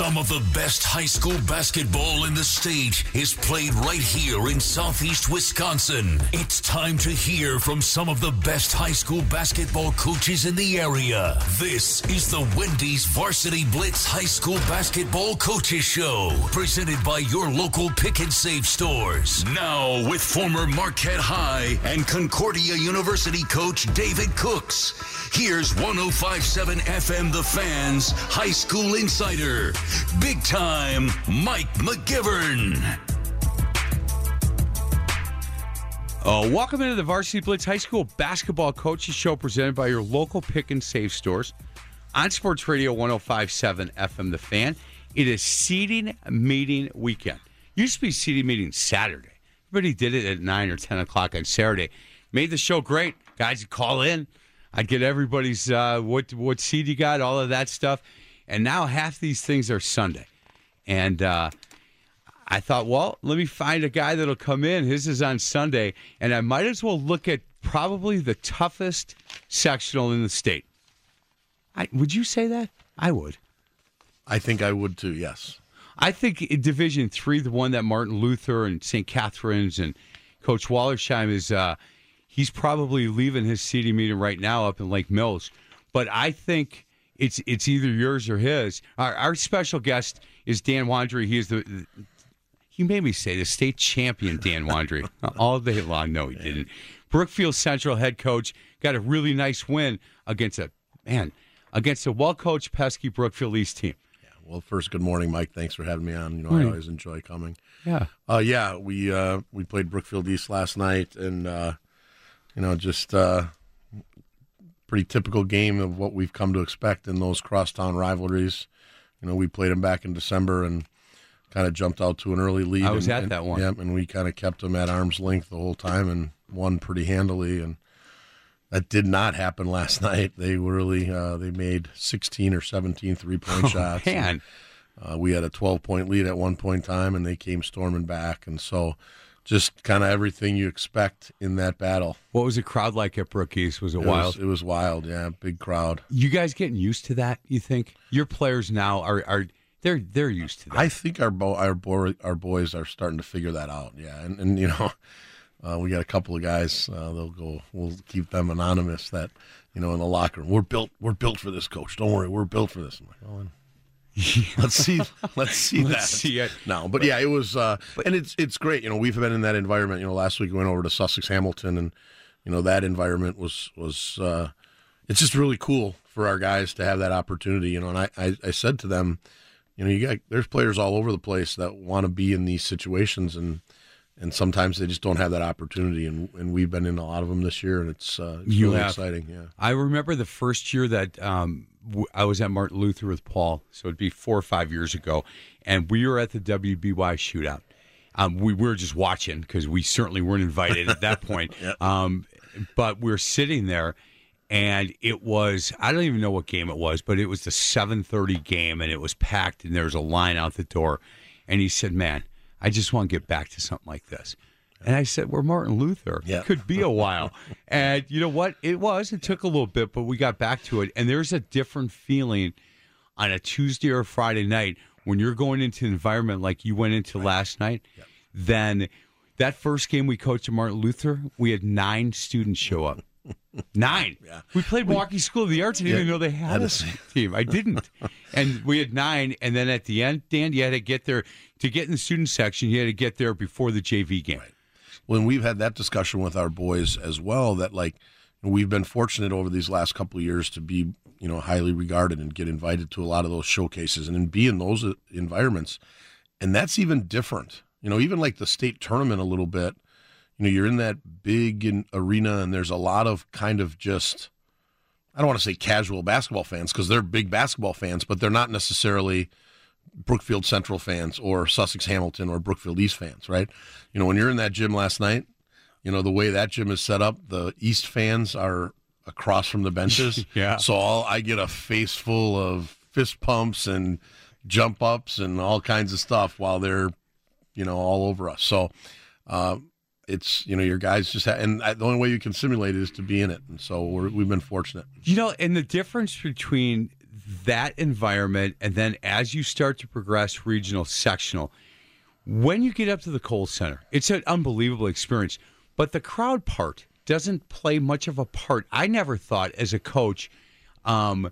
Some of the best high school basketball in the state is played right here in southeast Wisconsin. It's time to hear from some of the best high school basketball coaches in the area. This is the Wendy's Varsity Blitz High School Basketball Coaches Show, presented by your local pick and save stores. Now, with former Marquette High and Concordia University coach David Cooks. Here's 1057 FM The Fans High School Insider, big time Mike McGivern. Uh, welcome into the Varsity Blitz High School Basketball Coaches Show presented by your local pick and save stores on Sports Radio 1057 FM The Fan. It is seating meeting weekend. Used to be seating meeting Saturday. Everybody did it at 9 or 10 o'clock on Saturday. Made the show great. Guys call in. I'd get everybody's uh, what what seed you got, all of that stuff. And now half these things are Sunday. And uh, I thought, well, let me find a guy that'll come in. His is on Sunday, and I might as well look at probably the toughest sectional in the state. I, would you say that? I would. I think I would too. Yes. I think Division Three, the one that Martin Luther and St. Catherine's and Coach Wallersheim is, uh, he's probably leaving his CD meeting right now up in Lake Mills. But I think it's it's either yours or his. Our, our special guest is Dan Wandry. He is the he made me say the state champion, Dan Wandry, all day long. No, he didn't. Brookfield Central head coach got a really nice win against a man against a well coached pesky Brookfield East team. Yeah. Well, first, good morning, Mike. Thanks for having me on. You know, Morning. I always enjoy coming. Yeah. Uh, yeah, we uh, we played Brookfield East last night, and uh, you know, just uh, pretty typical game of what we've come to expect in those crosstown rivalries. You know, we played them back in December and kind of jumped out to an early lead. I was and, at and- that one. Yep, and we kind of kept them at arm's length the whole time and won pretty handily. And that did not happen last night. They really uh, they made 16 or 17 three point Oh, shots. man. Uh, we had a 12 point lead at one point in time, and they came storming back. And so, just kind of everything you expect in that battle. What was the crowd like at Brook East? Was it, It wild? Was, it was wild, yeah. Big crowd. you guys getting used to that? You think your players now are are they're they're used to that? I think our bo- our boy, our boys are starting to figure that out. Yeah, and, and you know, uh, we got a couple of guys. Uh, they'll go. We'll keep them anonymous. That you know, in the locker room, we're built. We're built for this, coach. Don't worry, we're built for this. I'm like, and- let's see. Let's see Let's that. see it. No, but, yeah, it was, uh, and it's it's great. You know, we've been in that environment. You know, last week we went over to Sussex Hamilton, and you know that environment was was uh, it's just really cool for our guys to have that opportunity. You know, and I I, I said to them, you know, you got there's players all over the place that want to be in these situations, and and sometimes they just don't have that opportunity. And and we've been in a lot of them this year, and it's uh, it's really have. exciting. Yeah. I remember the first year that um, I was at Martin Luther with Paul, so it'd be four or five years ago, and we were at the WBY shootout. Um, we were just watching because we certainly weren't invited at that point. um, but we are sitting there, and it was I don't even know what game it was, but it was the seven thirty game, and it was packed, and there was a line out the door. And he said, "Man, I just want to get back to something like this." And I said, "We're Martin Luther. Yeah. It Could be a while." and you know what? It was. It took a little bit, but we got back to it. And there's a different feeling on a Tuesday or Friday night when you're going into an environment like you went into last night. Then that first game we coached at Martin Luther, we had nine students show up. Nine. Yeah. We played Milwaukee School of the Arts. I didn't Yeah, even know they had a team. I didn't. and we had nine. And then at the end, Dan, you had to get there to get in the student section. You had to get there before the JV game. When we've had that discussion with our boys as well that like we've been fortunate over these last couple years to be you know highly regarded and get invited to a lot of those showcases and be in those uh, environments. And that's even different. You know even like the state tournament a little bit you know you're in that big arena and there's a lot of kind of just i don't want to say casual basketball fans because they're big basketball fans but they're not necessarily Brookfield Central fans or Sussex Hamilton or Brookfield East fans, right? You know, when you're in that gym last night, you know, the way that gym is set up, the East fans are across from the benches. Yeah. So all I get a face full of fist pumps and jump ups and all kinds of stuff while they're, you know, all over us. So, uh, it's you know your guys just ha- and the only way you can simulate it is to be in it, and so we're, we've been fortunate. You know, and the difference between that environment and then as you start to progress regional, sectional, when you get up to the Kohl Center, it's an unbelievable experience. But the crowd part doesn't play much of a part. I never thought as a coach um,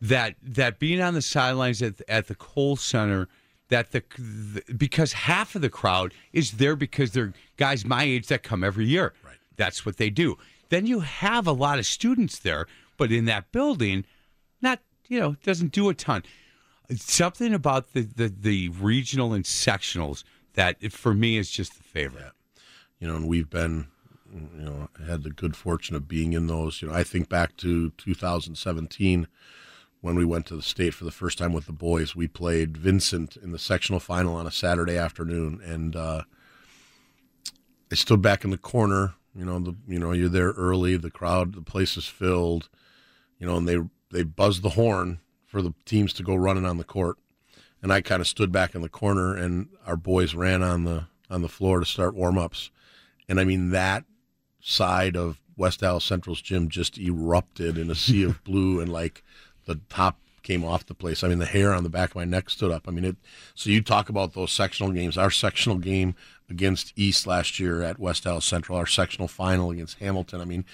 that that being on the sidelines at, at the Kohl Center that the, the because half of the crowd is there because they're guys my age that come every year. Right. That's what they do. Then you have a lot of students there, but in that building, you know it doesn't do a ton. Something about the the, the regional and sectionals that for me is just the favorite. you know, and we've been, you know, had the good fortune of being in those. You know, I think back to 2017 when we went to the state for the first time with the boys. We played Vincent in the sectional final on a Saturday afternoon, and uh, I stood back in the corner. You know, the you know you're there early. The crowd, the place is filled. You know, and they they buzzed the horn for the teams to go running on the court and I kind of stood back in the corner, and our boys ran on the on the floor to start warm ups, and I mean that side of West Allis Central's gym just erupted in a sea of blue, and like the top came off the place. I mean, the hair on the back of my neck stood up. I mean, it. So you talk about those sectional games. Our sectional game against East last year at West Dallas Central, our sectional final against Hamilton. I mean,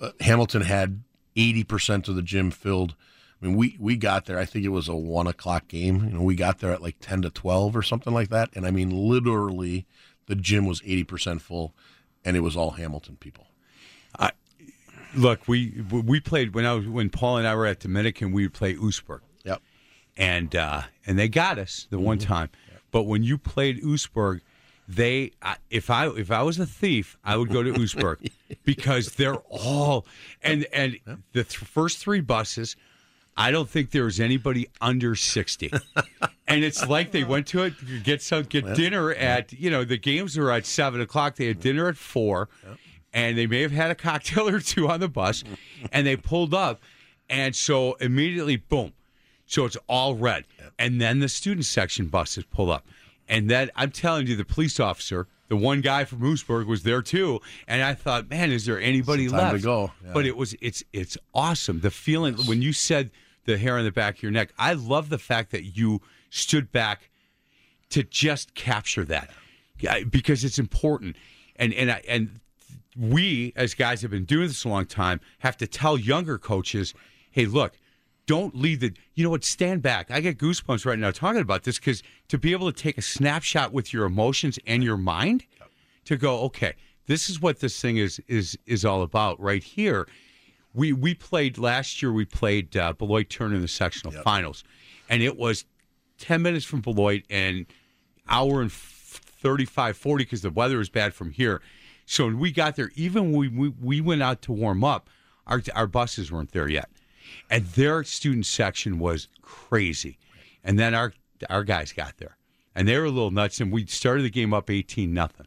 uh, Hamilton had eighty percent of the gym filled. I mean, we we got there. I think it was a one o'clock game. You know, we got there at like ten to twelve or something like that. And I mean, literally, the gym was eighty percent full, and it was all Hamilton people. I, Look, we we played when I was when Paul and I were at Dominican. We would play Oosburg. Yep. and uh, and they got us the one time. But when you played Oosburg, they if I if I was a thief, I would go to Oosburg because they're all and and the th- first three buses. I don't think there was anybody under sixty, and it's like they went to it get some get dinner at you know the games were at seven o'clock. They had dinner at four, and they may have had a cocktail or two on the bus, and they pulled up, and so immediately boom, so it's all red. And then the student section buses pull up. And that I'm telling you, the police officer, the one guy from Oosburg was there too. And I thought, man, is there anybody time to go. Yeah. But it was it's it's awesome. The feeling when you said the hair on the back of your neck, I love the fact that you stood back to just capture that. Because it's important. And and I, and we as guys have been doing this a long time have to tell younger coaches, hey, look, don't leave the you know what stand back. I get goosebumps right now talking about this because to be able to take a snapshot with your emotions and your mind to go okay this is what this thing is is is all about right here. We we played last year we played uh, beloit turner in the sectional finals. And it was 10 minutes from beloit and hour and 35 40 because the weather was bad from here. So when we got there even when we, we, we went out to warm up our, our buses weren't there yet and their student section was crazy. And then our our guys got there, and they were a little nuts. And we started the game up eighteen nothing.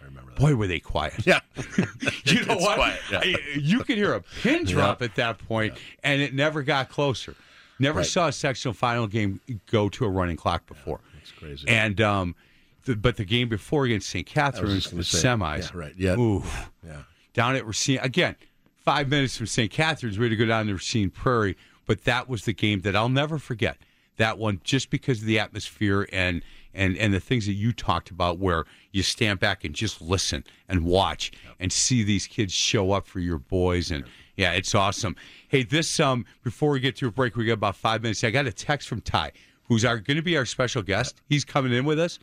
I remember that. Boy, were they quiet! Yeah. you know It's what? quiet, yeah. I- you could hear a pin drop at that point, and it never got closer. Never Right. saw a sectional final game go to a running clock before. It's crazy. And um, the, but the game before against St. Catherine's, the say, semis, yeah, right, yeah. Ooh, yeah. down at Racine again. Five minutes from St. Catherine's, we had to go down to Racine Prairie, but that was the game that I'll never forget. That one, just because of the atmosphere and and and the things that you talked about where you stand back and just listen and watch and see these kids show up for your boys and yeah it's awesome. Hey this um before we get to a break we got about five minutes. I got a text from ty who's our going to be our special guest. He's coming in with us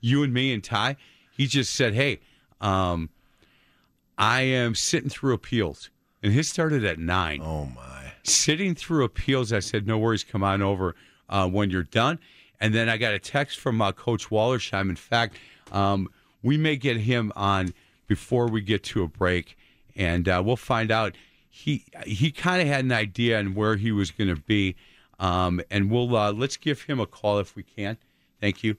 you and me and ty. He just said hey um i am sitting through appeals and his started at nine Oh my! sitting through appeals. I said, "No worries, come on over uh, when you're done." And then I got a text from uh, Coach Wallersheim. In fact, um, we may get him on before we get to a break, and uh, we'll find out. He he kind of had an idea on where he was going to be, um, and we'll uh, let's give him a call if we can. Thank you,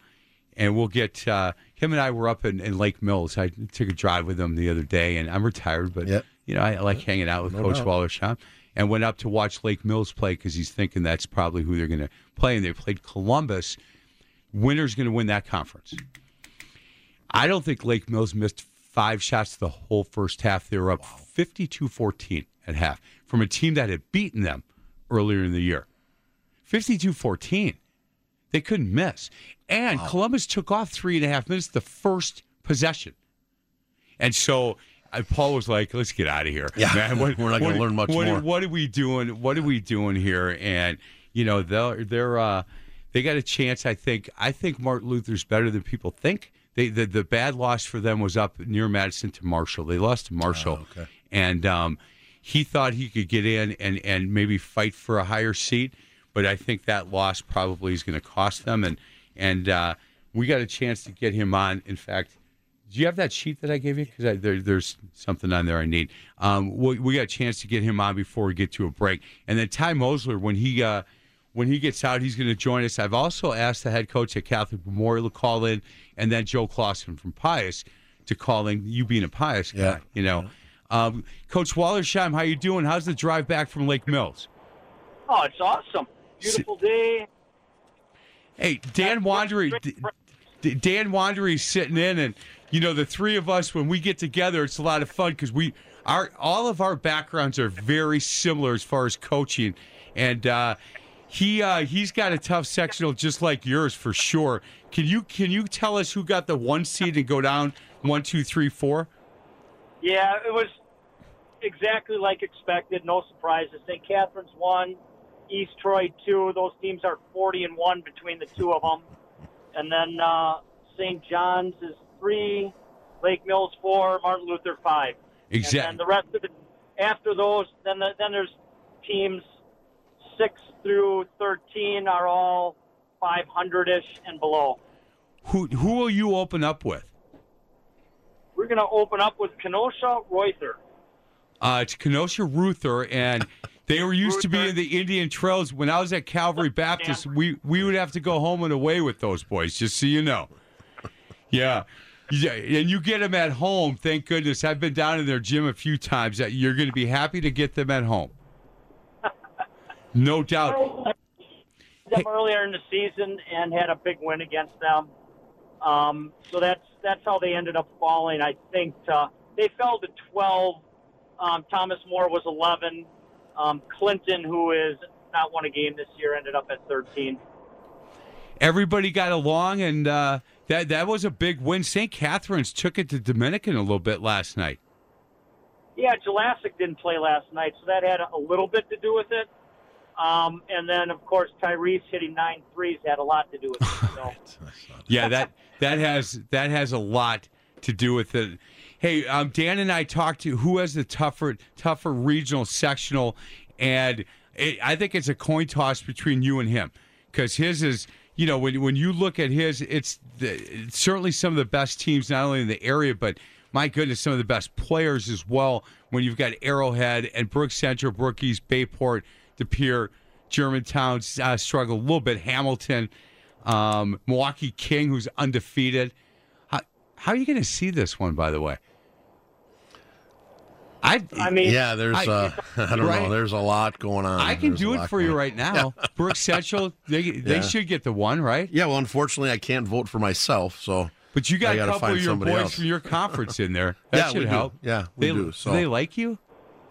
and we'll get uh, him and I were up in, in Lake Mills. I took a drive with him the other day, and I'm retired, but Yep. You know I like hanging out with No Coach doubt. Wallersheim and went up to watch Lake Mills play because he's thinking that's probably who they're going to play. And they played Columbus. Winner's going to win that conference. I don't think Lake Mills missed five shots the whole first half. They were up 52 14 at half from a team that had beaten them earlier in the year. 52 14. They couldn't miss. And Columbus took off three and a half minutes the first possession. And so uh, Paul was like, "Let's get out of here, Yeah, man. we're not gonna learn much what, more." What are we doing? What are we doing here?" And you know, they're they're uh, they got a chance. I think. I think Martin Luther's better than people think. They the, the bad loss for them was up near Madison to Marshall. They lost to Marshall, Oh, okay. and um, he thought he could get in and and maybe fight for a higher seat. But I think that loss probably is going to cost them. And and uh, we got a chance to get him on. In fact, do you have that sheet that I gave you? Because there, there's something on there I need. Um, we, we got a chance to get him on before we get to a break. And then Ty Mosler, when he uh, when he gets out, he's going to join us. I've also asked the head coach at Catholic Memorial to call in, and then Joe Clausen from Pius to call in. You being a Pius guy, Yeah. you know. Um, coach Wallersheim, how you doing? How's the drive back from Lake Mills? Oh, it's awesome. Beautiful day. Hey, Dan Wandry, D- D- Dan Wandry's sitting in, and you know the three of us when we get together, it's a lot of fun because we our all of our backgrounds are very similar as far as coaching, and uh, he uh, he's got a tough sectional just like yours for sure. Can you can you tell us who got the one seed and go down one two three four? Yeah, it was exactly like expected. No surprises. St. Catherine's one, East Troy two. Those teams are 40 and one between the two of them. And then uh, St. John's is three, Lake Mills four, Martin Luther five. And Exactly. then the rest of it after those, then the, then there's teams six through 13 are all 500 ish and below. Who who will you open up with? We're going to open up with Kenosha Reuther. Uh, it's Kenosha Reuther, and they were used to be in the Indian Trails. When I was at Calvary Baptist, we, we would have to go home and away with those boys, just so you know. Yeah. Yeah, and you get them at home. Thank goodness. I've been down in their gym a few times. You're going to be happy to get them at home. No doubt. them earlier in the season and had a big win against them. Um, so that's that's how they ended up falling. I think uh, they fell to 12. Um, Thomas More was 11. Um, Clinton, who is not won a game this year, ended up at 13. Everybody got along, and uh, that that was a big win. St. Catherine's took it to Dominican a little bit last night. Yeah, Jelassic didn't play last night, so that had a little bit to do with it. Um, and then, of course, Tyrese hitting nine threes had a lot to do with it. So. Yeah, that that has that has a lot to do with it. Hey, um, Dan and I talked to who has the tougher tougher regional sectional, and it, I think it's a coin toss between you and him because his is you know when when you look at his, it's, the, it's certainly some of the best teams not only in the area but my goodness, some of the best players as well. When you've got Arrowhead and Brook Central, Brookies, Bayport, De Pere, Germantown uh, struggle a little bit. Hamilton, um, Milwaukee King, who's undefeated. How, how are you going to see this one, by the way? I, I mean, yeah, there's I- uh, I don't right? know. There's a lot going on. I can There's do it lot for you going- right now. Brook Central, they they Yeah. should get the one, right? Yeah, well, unfortunately, I can't vote for myself, so. But you got I a gotta couple of your somebody boys else. from your conference in there. That Yeah, should we do. help. Yeah, we they, do, so. they like you?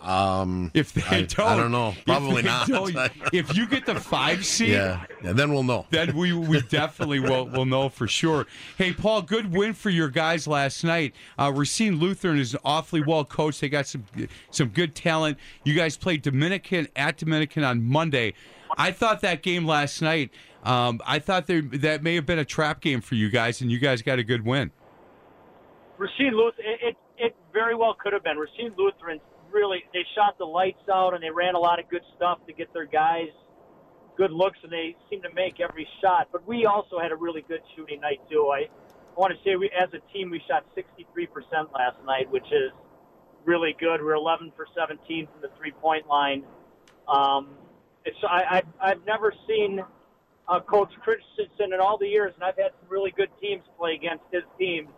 Um, If they I, don't, I don't know. Probably they not. don't- if you get the five seed, yeah, yeah, then we'll know. then we we definitely will will know for sure. Hey, Paul, good win for your guys last night. Uh, Racine Lutheran is awfully well coached. They got some some good talent. You guys played Dominican at Dominican on Monday. I thought that game last night. Um, I thought there, that may have been a trap game for you guys, and you guys got a good win. Racine Lutheran, it, it, it very well could have been. Racine Lutheran really, they shot the lights out and they ran a lot of good stuff to get their guys good looks and they seemed to make every shot. But we also had a really good shooting night too. I, I want to say we, as a team, we shot 63% last night, which is really good. We're 11 for 17 from the three point line. Um, it's, I, I, I've never seen uh, Coach Christensen in all the years, and I've had some really good teams play against his teams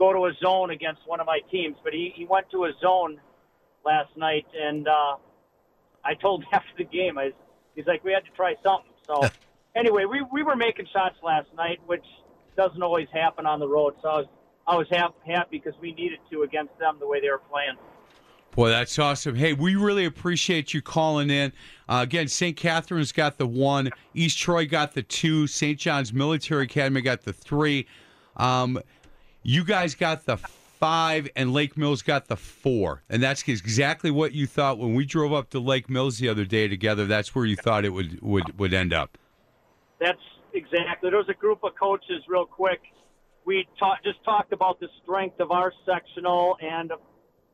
go to a zone against one of my teams, but he, he went to a zone last night, and uh, I told him after the game, I, he's like, we had to try something. So anyway, we, we were making shots last night, which doesn't always happen on the road. So I was I was happy, happy because we needed to against them the way they were playing. Boy, that's awesome. Hey, we really appreciate you calling in. Uh, again, St. Catherine's got the one, East Troy got the two, St. John's Military Academy got the three. Um, you guys got the five, and Lake Mills got the four. And that's exactly what you thought when we drove up to Lake Mills the other day together. That's where you thought it would, would, would end up. That's exactly. There was a group of coaches, real quick. We ta- just talked about the strength of our sectional, and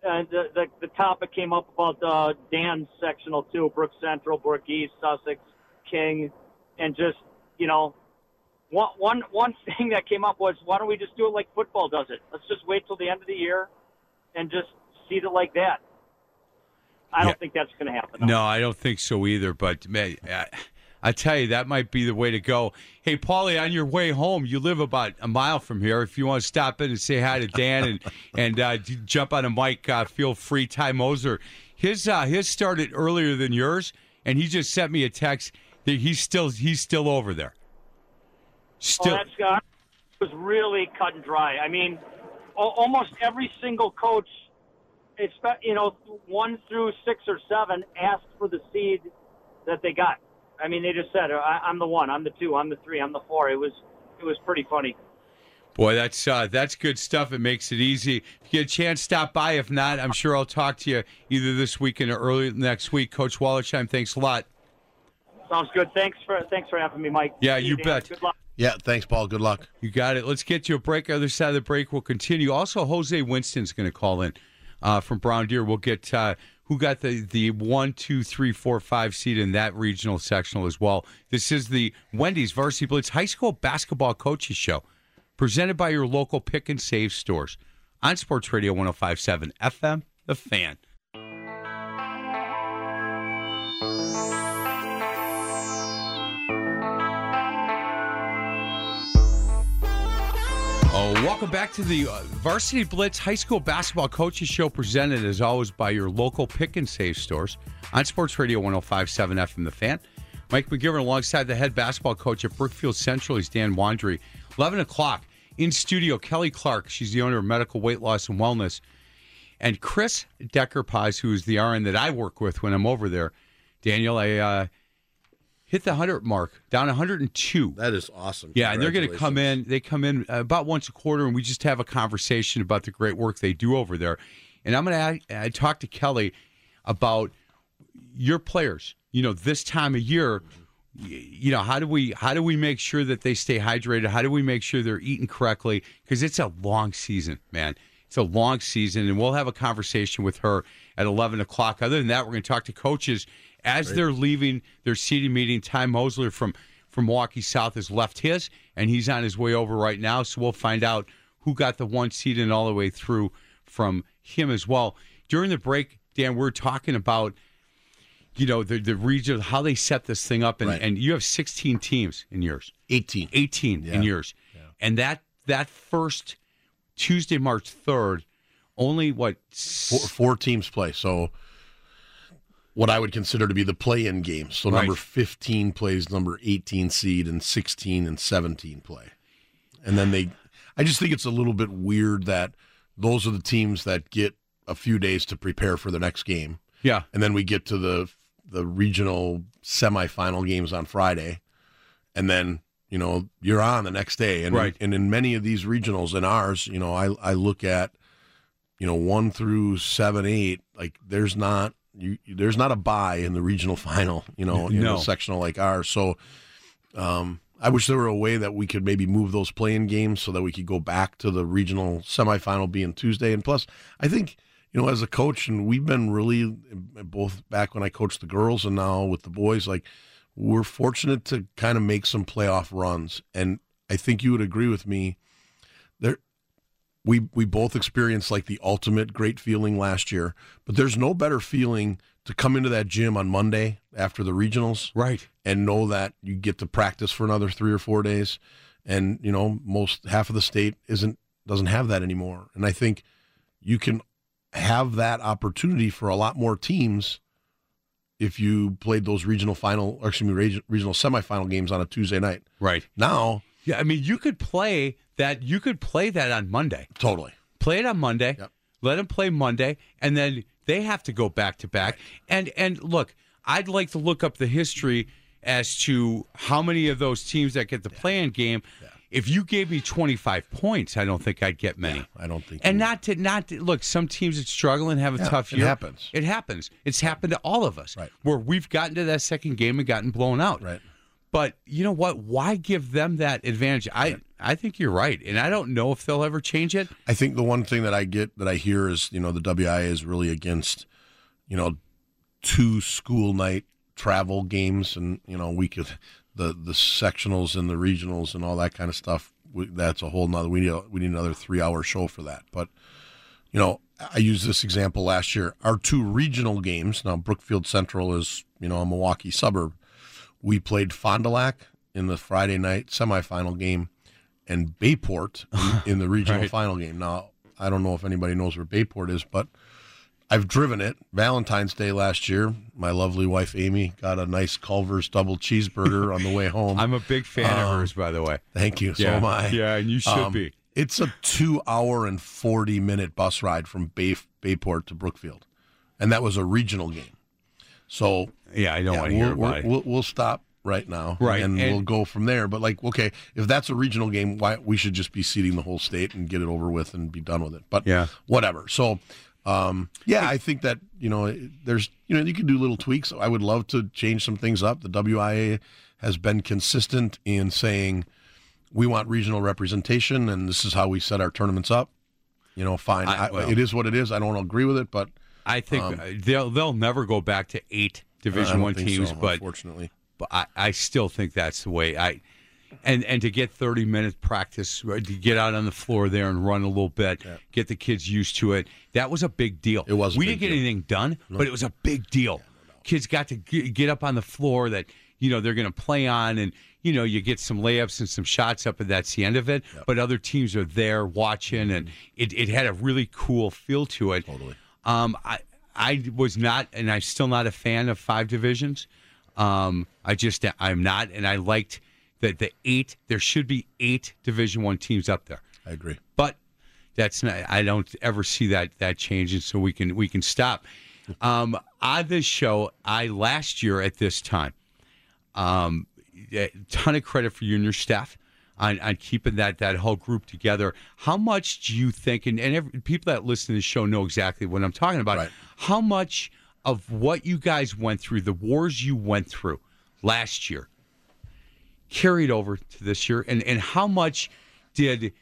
and the, the the topic came up about uh, Dan's sectional too. Brook Central, Brook East, Sussex, King, and just you know, one one one thing that came up was why don't we just do it like football does it? Let's just wait till the end of the year, and just seed it like that. I don't think that's going to happen. No, I don't think so either. But man, I, I tell you, that might be the way to go. Hey, Paulie, on your way home, you live about a mile from here. If you want to stop in and say hi to Dan and and uh, jump on a mic, uh, feel free. Ty Mosler, his uh, his started earlier than yours, and he just sent me a text that he's still he's still over there. Still, Oh, that's got was really cut and dry. I mean, almost every single coach, expe- you know, one through six or seven, asked for the seed that they got. I mean, they just said, I- "I'm the one, I'm the two, I'm the three, I'm the four. It was, it was pretty funny. Boy, that's uh, that's good stuff. It makes it easy. If you get a chance, stop by. If not, I'm sure I'll talk to you either this weekend or early next week. Coach Wallersheim, thanks a lot. Sounds good. Thanks for, thanks for having me, Mike. Yeah, you bet. Good luck. Yeah, thanks, Paul. Good luck. You got it. Let's get to a break. Other side of the break, we'll continue. Also, Jose Winston's going to call in uh, from Brown Deer. We'll get uh, who got the the one, two, three, four, five seed in that regional sectional as well. This is the Wendy's Varsity Blitz High School Basketball Coaches Show, presented by your local pick and save stores on Sports Radio 105.7 FM. The Fan. Welcome back to the uh, Varsity Blitz High School Basketball Coaches Show, presented as always by your local pick and save stores on Sports Radio 1057 FM The Fan. Mike McGivern alongside the head basketball coach at Brookfield Central. He's Dan Wandry. 11 o'clock in studio, Kelly Clark. She's the owner of Medical Weight Loss and Wellness. And Chris Decker Paz, who is the RN that I work with when I'm over there. Daniel, I uh, hit the 100 mark, down 102. That is awesome. Yeah, and they're going to come in. They come in uh, about once a quarter, and we just have a conversation about the great work they do over there. And I'm going to I talk to Kelly about your players. You know, this time of year, you know, how do we how do we make sure that they stay hydrated? How do we make sure they're eating correctly? Because it's a long season, man. It's a long season, and we'll have a conversation with her at 11 o'clock. Other than that, we're going to talk to coaches as they're leaving their seating meeting. Ty Mosler from from Milwaukee South has left his, and he's on his way over right now. So we'll find out who got the one seat and all the way through from him as well. During the break, Dan, we're talking about you know the the region, how they set this thing up, and, Right. and you have 16 teams in yours, 18. 18 in Yeah. yours, and that that first Tuesday, March 3rd, only what Four, four teams play. So what I would consider to be the play-in games. So Right. number 15 plays number 18 seed and 16 and 17 play. And then they I just think it's a little bit weird that those are the teams that get a few days to prepare for the next game. Yeah. and then we get to the the regional semifinal games on Friday, and then you know you're on the next day. And Right. and in many of these regionals, in ours, you know, I I look at you know one through seven, eight. Like there's not you there's not a buy in the regional final. You know, in No. a sectional like ours. So. Um, I wish there were a way that we could maybe move those playing games so that we could go back to the regional semifinal being Tuesday. And plus, I think you know, as a coach, and we've been really both back when I coached the girls and now with the boys, like we're fortunate to kind of make some playoff runs. And I think you would agree with me. There, we we both experienced like the ultimate great feeling last year, but there's no better feeling to come into that gym on Monday after the regionals, Right. and know that you get to practice for another three or four days, and you know most half of the state isn't doesn't have that anymore, and I think you can have that opportunity for a lot more teams if you played those regional final, or excuse me, reg- regional semifinal games on a Tuesday night. Right. Now, Yeah, I mean, you could play that. You could play that on Monday. totally. Play it on Monday. Yep. Let them play Monday, and then they have to go back to back. And and look, I'd like to look up the history as to how many of those teams that get the play-in game. If you gave me twenty five points, I don't think I'd get many. I don't think. And not to not to, look, some teams that struggle and have a Yeah, tough it year. happens. It happens. It's happened to all of us. Right. Where we've gotten to that second game and gotten blown out. right. But you know what? Why give them that advantage? I I think you're right, and I don't know if they'll ever change it. I think the one thing that I get that I hear is you know the WIA is really against you know two school night travel games and you know we could the the sectionals and the regionals and all that kind of stuff. We, that's a whole nother. We need a, we need another three hour show for that. But you know I used this example last year. Our two regional games now Brookfield Central is you know a Milwaukee suburb. We played Fond du Lac in the Friday night semifinal game and Bayport in, the regional Right. final game. Now, I don't know if anybody knows where Bayport is, but I've driven it. Valentine's Day last year, my lovely wife Amy got a nice Culver's double cheeseburger on the way home. I'm a big fan of Um, hers, by the way. Thank you. So yeah, am I. yeah, and you should Um, be. It's a two hour and 40 minute bus ride from Bay, Bayport to Brookfield. And that was a regional game. So Yeah, I don't yeah, want to we'll, hear about we'll, it. We'll, we'll stop right now, Right, And, and- we'll go from there. But like, okay, if that's a regional game, why we should just be seeding the whole state and get it over with and be done with it. But Yeah. whatever. So, um, yeah, I think that you know, there's you know, you can do little tweaks. I would love to change some things up. The WIA has been consistent in saying we want regional representation, and this is how we set our tournaments up. You know, fine. I- I, it is what it is. I don't agree with it, but I think um, uh, they'll they'll never go back to eight Division One teams, so, but unfortunately. but I, I still think that's the way I and and to get 30 minutes practice to get out on the floor there and run a little bit get the kids used to it that was a big deal. It was a we didn't get deal. anything done but it was a big deal. Kids got to g- get up on the floor that you know they're going to play on and you know you get some layups and some shots up and that's the end of it. But other teams are there watching and it, it had a really cool feel to it. Totally. Um, I I was not, and I'm still not a fan of five divisions. Um, I just I'm not, and I liked that the eight. There should be eight Division One teams up there, I agree. but that's not. I don't ever see that that changing. So we can we can stop. Um, on this show, I last year at this time, um, a ton of credit for you and your staff on, on keeping that that whole group together. How much do you think? And, and every, people that listen to the show know exactly what I'm talking about. Right. How much of what you guys went through, the wars you went through last year, carried over to this year, and and how much did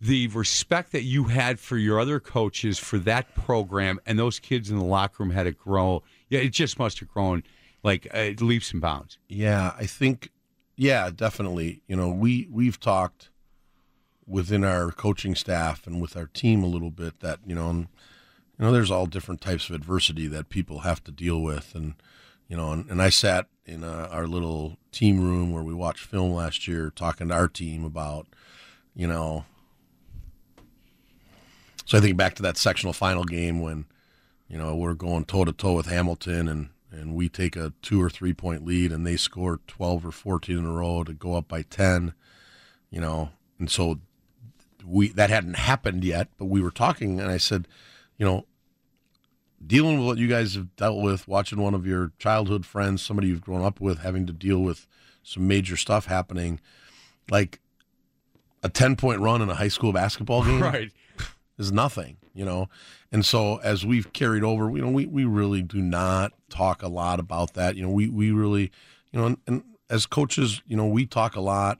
the respect that you had for your other coaches for that program and those kids in the locker room had to grow? Yeah, it just must have grown like uh, leaps and bounds. Yeah, I think yeah, definitely. You know, we we've talked within our coaching staff and with our team a little bit that, you know, and, you know, there's all different types of adversity that people have to deal with and you know, and, and I sat in uh, our little team room where we watched film last year talking to our team about, you know, so I think back to that sectional final game when, you know, we're going toe to toe with Hamilton and, and we take a two or three point lead and they score 12 or 14 in a row to go up by 10, you know, and so we, that hadn't happened yet, but we were talking and I said, you know, dealing with what you guys have dealt with, watching one of your childhood friends, somebody you've grown up with, having to deal with some major stuff happening, like a 10 point run in a high school basketball game Right. is nothing, you know. And so as we've carried over, you know, we, we really do not talk a lot about that. You know, we, we really, you know, and, and as coaches, you know, we talk a lot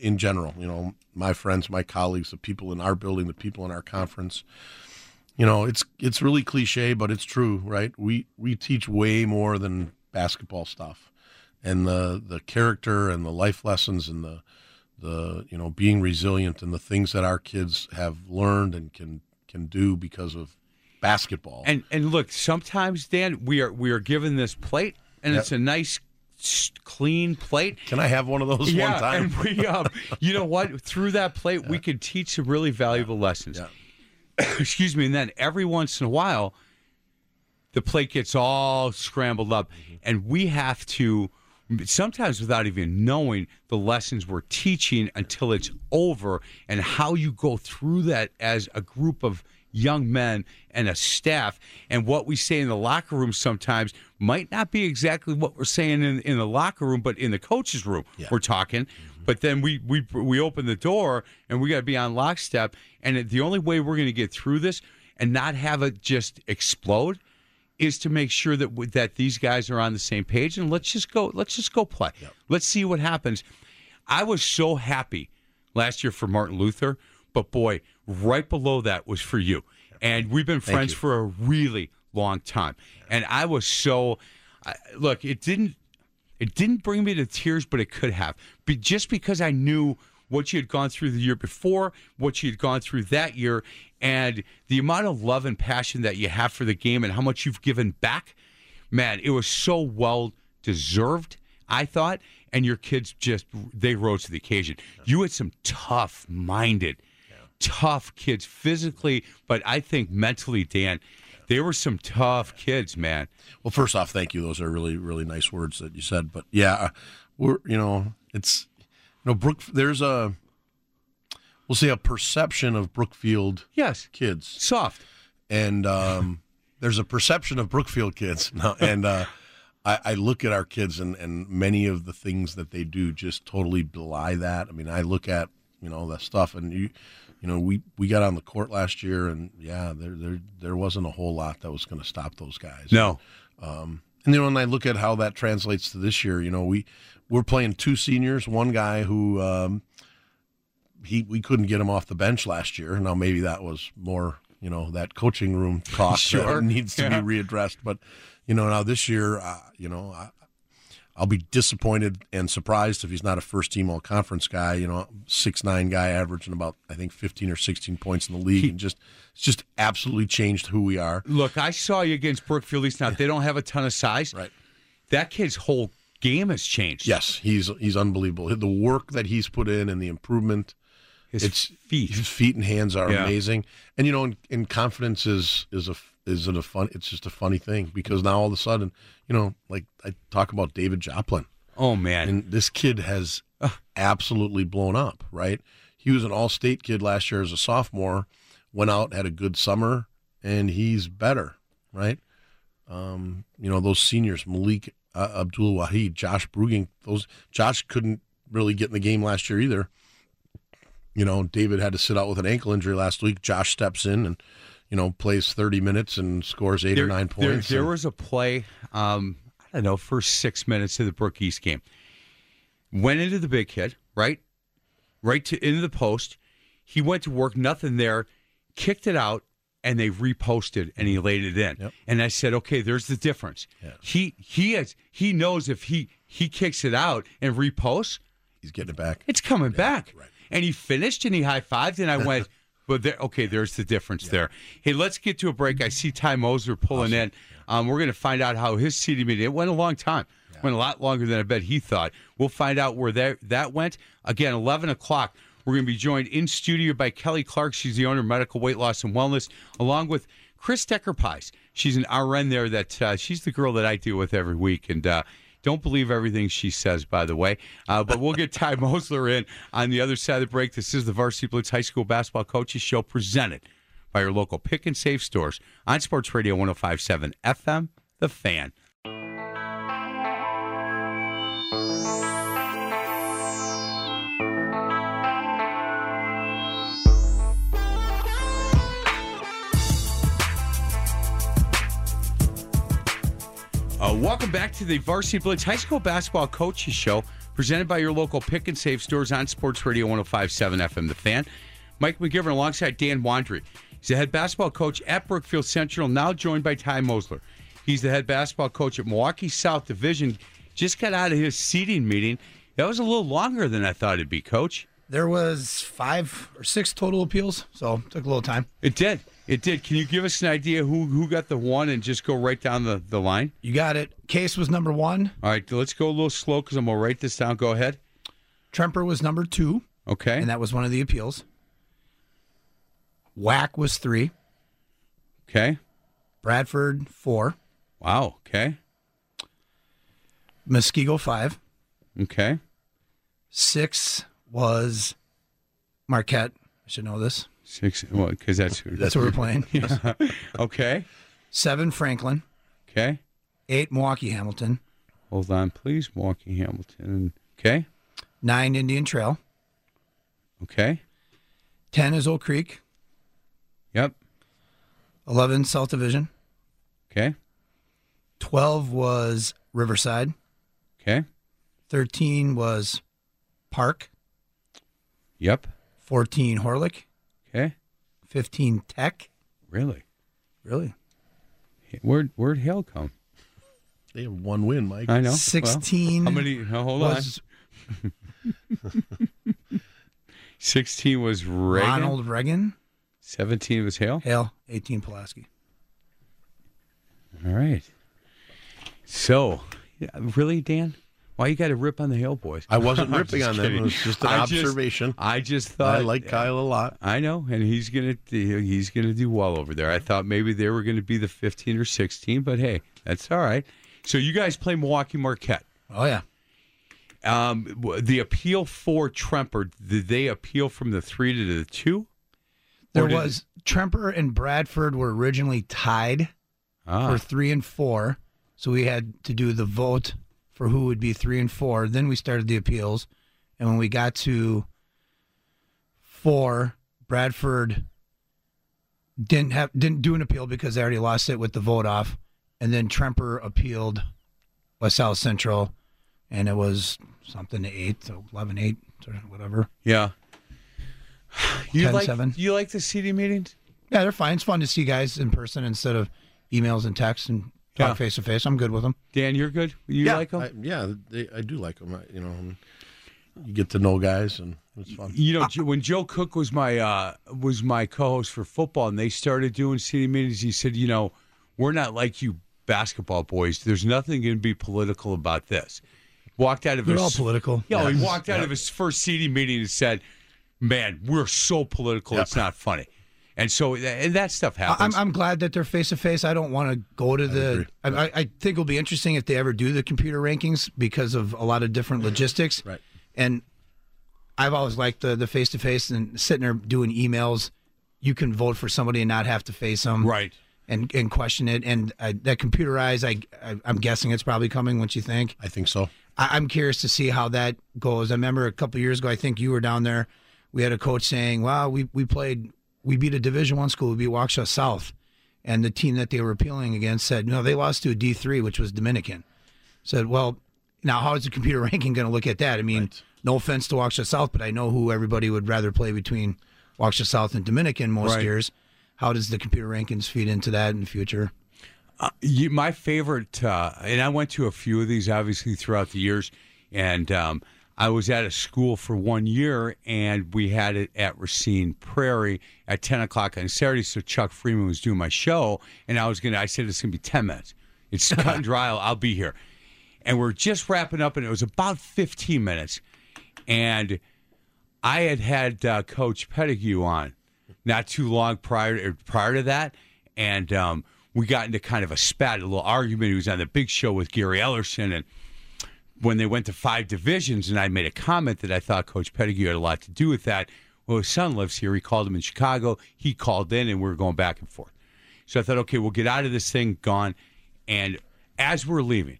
in general, you know, my friends, my colleagues, the people in our building, the people in our conference. You know, it's it's really cliche, but it's true, right? We we teach way more than basketball stuff. And the the character and the life lessons and the the you know being resilient and the things that our kids have learned and can can do because of basketball. And and look, sometimes Dan, we are we are given this plate, and Yep. it's a nice, clean plate. Can I have one of those yeah, one time? and we, um, you know what? Through that plate, we could teach some really valuable lessons. Excuse me. And then every once in a while, the plate gets all scrambled up, Mm-hmm. and we have to. Sometimes without even knowing the lessons we're teaching until it's over, and how you go through that as a group of young men and a staff, and what we say in the locker room sometimes might not be exactly what we're saying in, in the locker room, but in the coach's room we're talking. Mm-hmm. But then we we we open the door and we got to be on lockstep. And the only way we're going to get through this and not have it just explode is to make sure that that these guys are on the same page and let's just go let's just go play. Let's see what happens. I was so happy last year for Martin Luther, but boy, right below that was for you. And we've been friends for a really long time. And I was so I, look, it didn't it didn't bring me to tears, but it could have. But just because I knew what you had gone through the year before, what you had gone through that year, and the amount of love and passion that you have for the game and how much you've given back, man, it was so well deserved, I thought. And your kids just, they rose to the occasion. You had some tough minded, tough kids physically, but I think mentally, Dan, they were some tough kids, man. Well, first off, thank you. Those are really, really nice words that you said. But yeah, we're you know, it's you know, Brook. There's a we'll say a perception of Brookfield yes kids soft, and um, there's a perception of Brookfield kids. No, and uh, I, I look at our kids and and many of the things that they do just totally belie that. I mean, I look at you know that stuff and you. You know, we, we got on the court last year, and yeah, there there there wasn't a whole lot that was going to stop those guys. No. Um, and you know, when I look at how that translates to this year, you know, we we're playing two seniors, one guy who um, he we couldn't get him off the bench last year. Now maybe that was more, you know, that coaching room talk Sure. that needs to Yeah. be readdressed. But you know, now this year, uh, you know, I, I'll be disappointed and surprised if he's not a first team all conference guy. You know, six nine guy, averaging about I think fifteen or sixteen points in the league, and just it's just absolutely changed who we are. Look, I saw you against Brookfield East. Now they don't have a ton of size. Right. That kid's whole game has changed. Yes, he's he's unbelievable. The work that he's put in and the improvement. His it's feet. His feet and hands are Yeah. amazing. And you know, and, and confidence is is a is it a fun? It's just a funny thing because now all of a sudden, you know, like I talk about David Joplin. Oh man, and this kid has absolutely blown up. Right? He was an All-State kid last year as a sophomore. Went out, had a good summer, and he's better. Right? Um, you know, those seniors, Malik uh, Abdul Wahid, Josh Bruging, those Josh couldn't really get in the game last year either. You know, David had to sit out with an ankle injury last week. Josh steps in and, you know, plays 30 minutes and scores eight or nine points. There, and- was a play, um, I don't know, first six minutes of the Brook East game. Went into the big hit, right? Right to into the post. He went to work, nothing there, kicked it out, and they reposted and he laid it in. And I said, okay, there's the difference. He he has he knows if he he kicks it out and reposts, he's getting it back. It's coming back. And he finished and he high fived and I went, But there, okay, there's the difference there. Hey, let's get to a break. I see Ty Mosler pulling in. Um, we're going to find out how his seating meeting. It went a long time. Went a lot longer than I bet he thought. We'll find out where that that went. Again, eleven o'clock. We're going to be joined in studio by Kelly Clark. She's the owner of Medical Weight Loss and Wellness, along with Chris Decker Pies. She's an RN there. That uh, she's the girl that I deal with every week, and uh, don't believe everything she says, by the way. Uh, but we'll get Ty Mosler in on the other side of the break. This is the Varsity Blitz High School Basketball Coaches Show presented by your local pick and save stores on Sports Radio 1057 FM, The Fan. Welcome back to the Varsity Blitz High School Basketball Coaches Show, presented by your local pick and save stores on Sports Radio 1057 FM The Fan. Mike McGivern alongside Dan Wandry. He's the head basketball coach at Brookfield Central, now joined by Ty Mosler. He's the head basketball coach at Milwaukee South Division. Just got out of his seating meeting. That was a little longer than I thought it'd be, Coach. There was five or six total appeals, so it took a little time. It did. It did. Can you give us an idea who who got the one and just go right down the, the line? You got it. Case was number one. All right, let's go a little slow because I'm going to write this down. Go ahead. Tremper was number two. Okay. And that was one of the appeals. Whack was three. Okay. Bradford, four. Wow. Okay. Muskego, five. Okay. Six was Marquette. I should know this. Six. Well, because that's That's what we're playing. Yeah. okay. Seven, Franklin. Okay. Eight, Milwaukee Hamilton. Hold on, please. Milwaukee Hamilton. Okay. Nine, Indian Trail. Okay. Ten is Oak Creek. Yep. 11, South Division. Okay. 12 was Riverside. Okay. 13 was Park. Yep. 14, Horlick. Okay. 15, Tech. Really? Really? Where'd Where'd Hale come? They have one win, Mike. I know. 16 Well, how many? no, hold was on. Sixteen was Reagan. Ronald Reagan. Seventeen was Hale. Hale. 18, Pulaski. All right. So, really, Dan? Why you got to rip on the Hale boys? I wasn't ripping on them. kidding. It was just an I observation. I just thought I like Kyle a lot. I know, and he's gonna do, he's gonna do well over there. I thought maybe they were going to be the 15 or 16, but hey, that's all right. So you guys play Milwaukee Marquette. Oh, yeah. Um, the appeal for Tremper, did they appeal from the three to the two? There Or did- was Tremper and Bradford were originally tied Ah. for three and four. So we had to do the vote for who would be three and four. Then we started the appeals. And when we got to four, Bradford didn't have didn't do an appeal because they already lost it with the vote off. And then Tremper appealed West Allis Central and it was something to eight, so 11 8 or whatever. Yeah. You 10, like 7. you like the CD meetings? Yeah, they're fine. It's fun to see guys in person instead of emails and texts and Yeah. talk face to face. I'm good with them. Dan, you're good. You yeah, like them? I, yeah, they, I do like them. I, you know, and you get to know guys, and it's fun. You know, Jo- when Joe Cook was my uh, was my co-host for football, and they started doing city meetings, he said, "You know, we're not like you basketball boys. There's nothing going to be political about this." Walked out of They're his all political. Yeah, he walked out Yep. of his first CD meeting and said, "Man, we're so political, it's not funny." And so, and that stuff happens. I'm, I'm glad that they're face to face. I don't want to go to the. I, I, I think it'll be interesting if they ever do the computer rankings because of a lot of different logistics. Right. And I've always liked the the face to face and sitting there doing emails. You can vote for somebody and not have to face them. Right. And and question it. And I, that computerized, I, I I'm guessing it's probably coming. Once you think. I think so. I, I'm curious to see how that goes. I remember a couple years ago, I think you were down there. We had a coach saying, "Wow, we we played, we beat a Division One school, we beat Waukesha South, and the team that they were appealing against said, no, they lost to a D three, which was Dominican." Said, "Well, now how is the computer ranking going to look at that? I mean, no offense to Waukesha South, but I know who everybody would rather play between Waukesha South and Dominican most Right. years. How does the computer rankings feed into that in the future?" Uh, you, my favorite, uh, and I went to a few of these obviously throughout the years, and um, I was at a school for one year, and we had it at Racine Prairie at ten o'clock on Saturday. So Chuck Freeman was doing my show, and I was gonna. I said it's gonna be ten minutes. It's cut and dry. I'll, I'll be here, and we're just wrapping up, and it was about fifteen minutes, and I had had uh, Coach Pettigrew on not too long prior prior to that, and um, we got into kind of a spat, a little argument. He was on the big show with Gary Ellerson, and when they went to five divisions, and I made a comment that I thought Coach Pettigrew had a lot to do with that. Well, his son lives here. He called him in Chicago. He called in, and we were going back and forth. So I thought, okay, we'll get out of this thing, gone. And as we're leaving,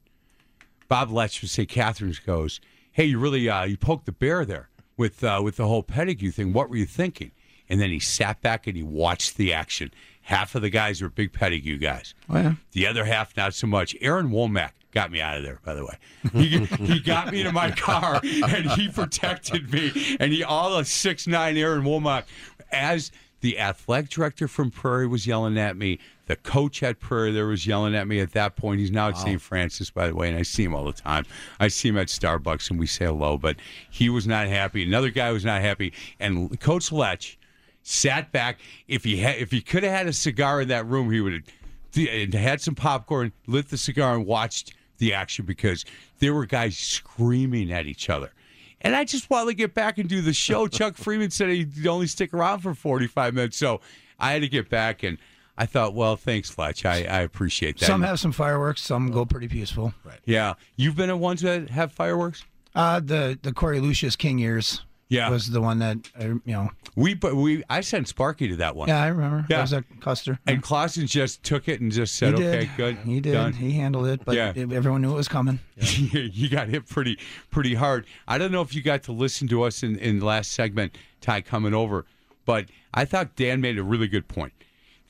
Bob Letsch would say, Catherine goes, "Hey, you really uh, you poked the bear there with uh, with the whole Pettigrew thing. What were you thinking?" And then he sat back and he watched the action. Half of the guys were big Pettigrew guys. Oh, yeah. The other half, not so much. Aaron Womack got me out of there, by the way. He, he got me to my car and he protected me. And he, all the six nine Aaron Womack, as the athletic director from Prairie was yelling at me, the coach at Prairie there was yelling at me at that point. He's now at St. Francis, by the way, and I see him all the time. I see him at Starbucks and we say hello, but he was not happy. Another guy was not happy. And Coach Letsch sat back. If he had, if he could have had a cigar in that room, he would have had some popcorn, lit the cigar, and watched the action because there were guys screaming at each other. And I just wanted to get back and do the show. Chuck Freeman said he'd only stick around for 45 minutes. So I had to get back. And I thought, well, thanks, Fletch. I, I appreciate that. Some have some fireworks. Some go pretty peaceful. Right. Yeah. You've been at ones that have fireworks? Uh, the the Corey Lucius King years. Yeah. was the one that uh, you know. We but we I sent Sparky to that one. Yeah, I remember. Yeah. That was at Custer. And Clausen just took it and just said, "Okay, good, He did. done." He handled it, but Yeah. everyone knew it was coming. you got hit pretty pretty hard. I don't know if you got to listen to us in in the last segment, Ty coming over, but I thought Dan made a really good point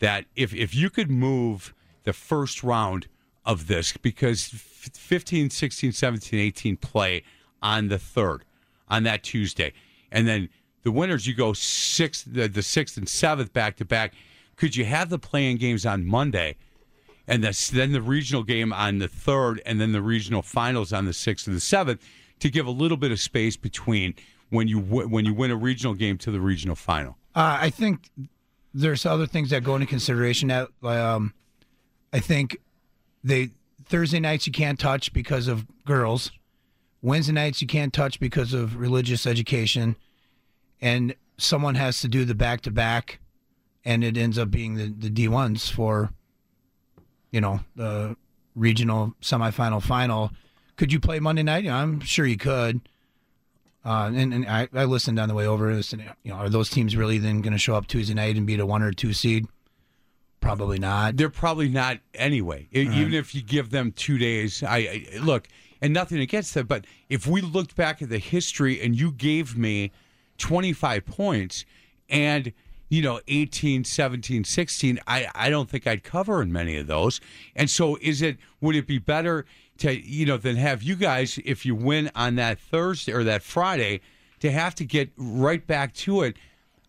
that if if you could move the first round of this because f- 15, 16, 17, 18 play on the third on that Tuesday, and then the winners you go sixth the, the sixth and seventh back to back. Could you have the playing games on Monday? and that's, then the regional game on the third, and then the regional finals on the sixth and the seventh, to give a little bit of space between when you w- when you win a regional game to the regional final. Uh, I think there's other things that go into consideration. That um, I think they Thursday nights you can't touch because of girls. Wednesday nights you can't touch because of religious education, and someone has to do the back to back, and it ends up being the the D ones for, you know, the regional semifinal final. Could you play Monday night? I'm sure you could. Uh, and, and I, I listened on the way over. Listened, you know, are those teams really then going to show up Tuesday night and beat a one or two seed? Probably not. They're probably not anyway. E- Even if you give them two days, I, I look and nothing against them, but if we looked back at the history and you gave me 25 points and you know 18 17 16 I, I don't think i'd cover in many of those and so is it would it be better to you know than have you guys if you win on that thursday or that friday to have to get right back to it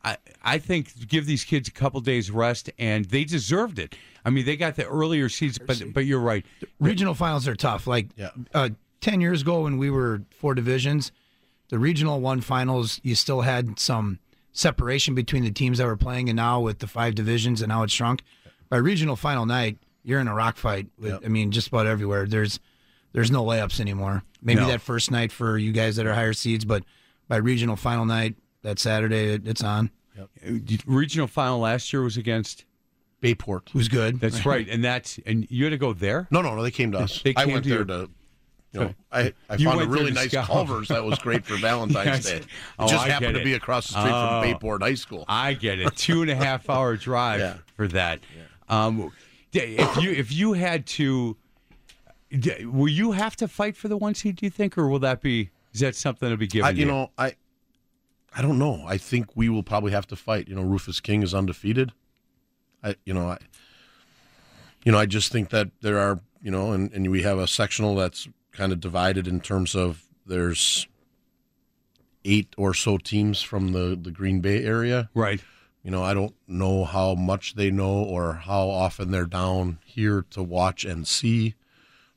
I, I think give these kids a couple days rest, and they deserved it. I mean, they got the earlier seeds, but but you're right. Regional finals are tough. Like Yeah. uh, ten years ago when we were four divisions, the regional one finals you still had some separation between the teams that were playing, and now with the five divisions and how it's shrunk, by regional final night you're in a rock fight. With, I mean, just about everywhere. There's there's no layups anymore. Maybe No. that first night for you guys that are higher seeds, but by regional final night that Saturday it, it's on. Regional final last year was against. Bayport. Who's good? That's right, and that's and you had to go there. No, no, no. They came to us. They I went to there you. to. You know, I, I You found a really nice scout. Culver's that was great for Valentine's Yes. Day. It Oh, just I happened to be across the street Oh. from Bayport High School. I get it. Two and a half hour drive Yeah. for that. Um, if you if you had to, will you have to fight for the one seed? Do you think, or will that be? Is that something to be given? I, to you know, I, I don't know. I think we will probably have to fight. You know, Rufus King is undefeated. I, you know, I, you know, I just think that there are, you know, and, and we have a sectional that's kind of divided in terms of there's eight or so teams from the the Green Bay area. right. You know, I don't know how much they know or how often they're down here to watch and see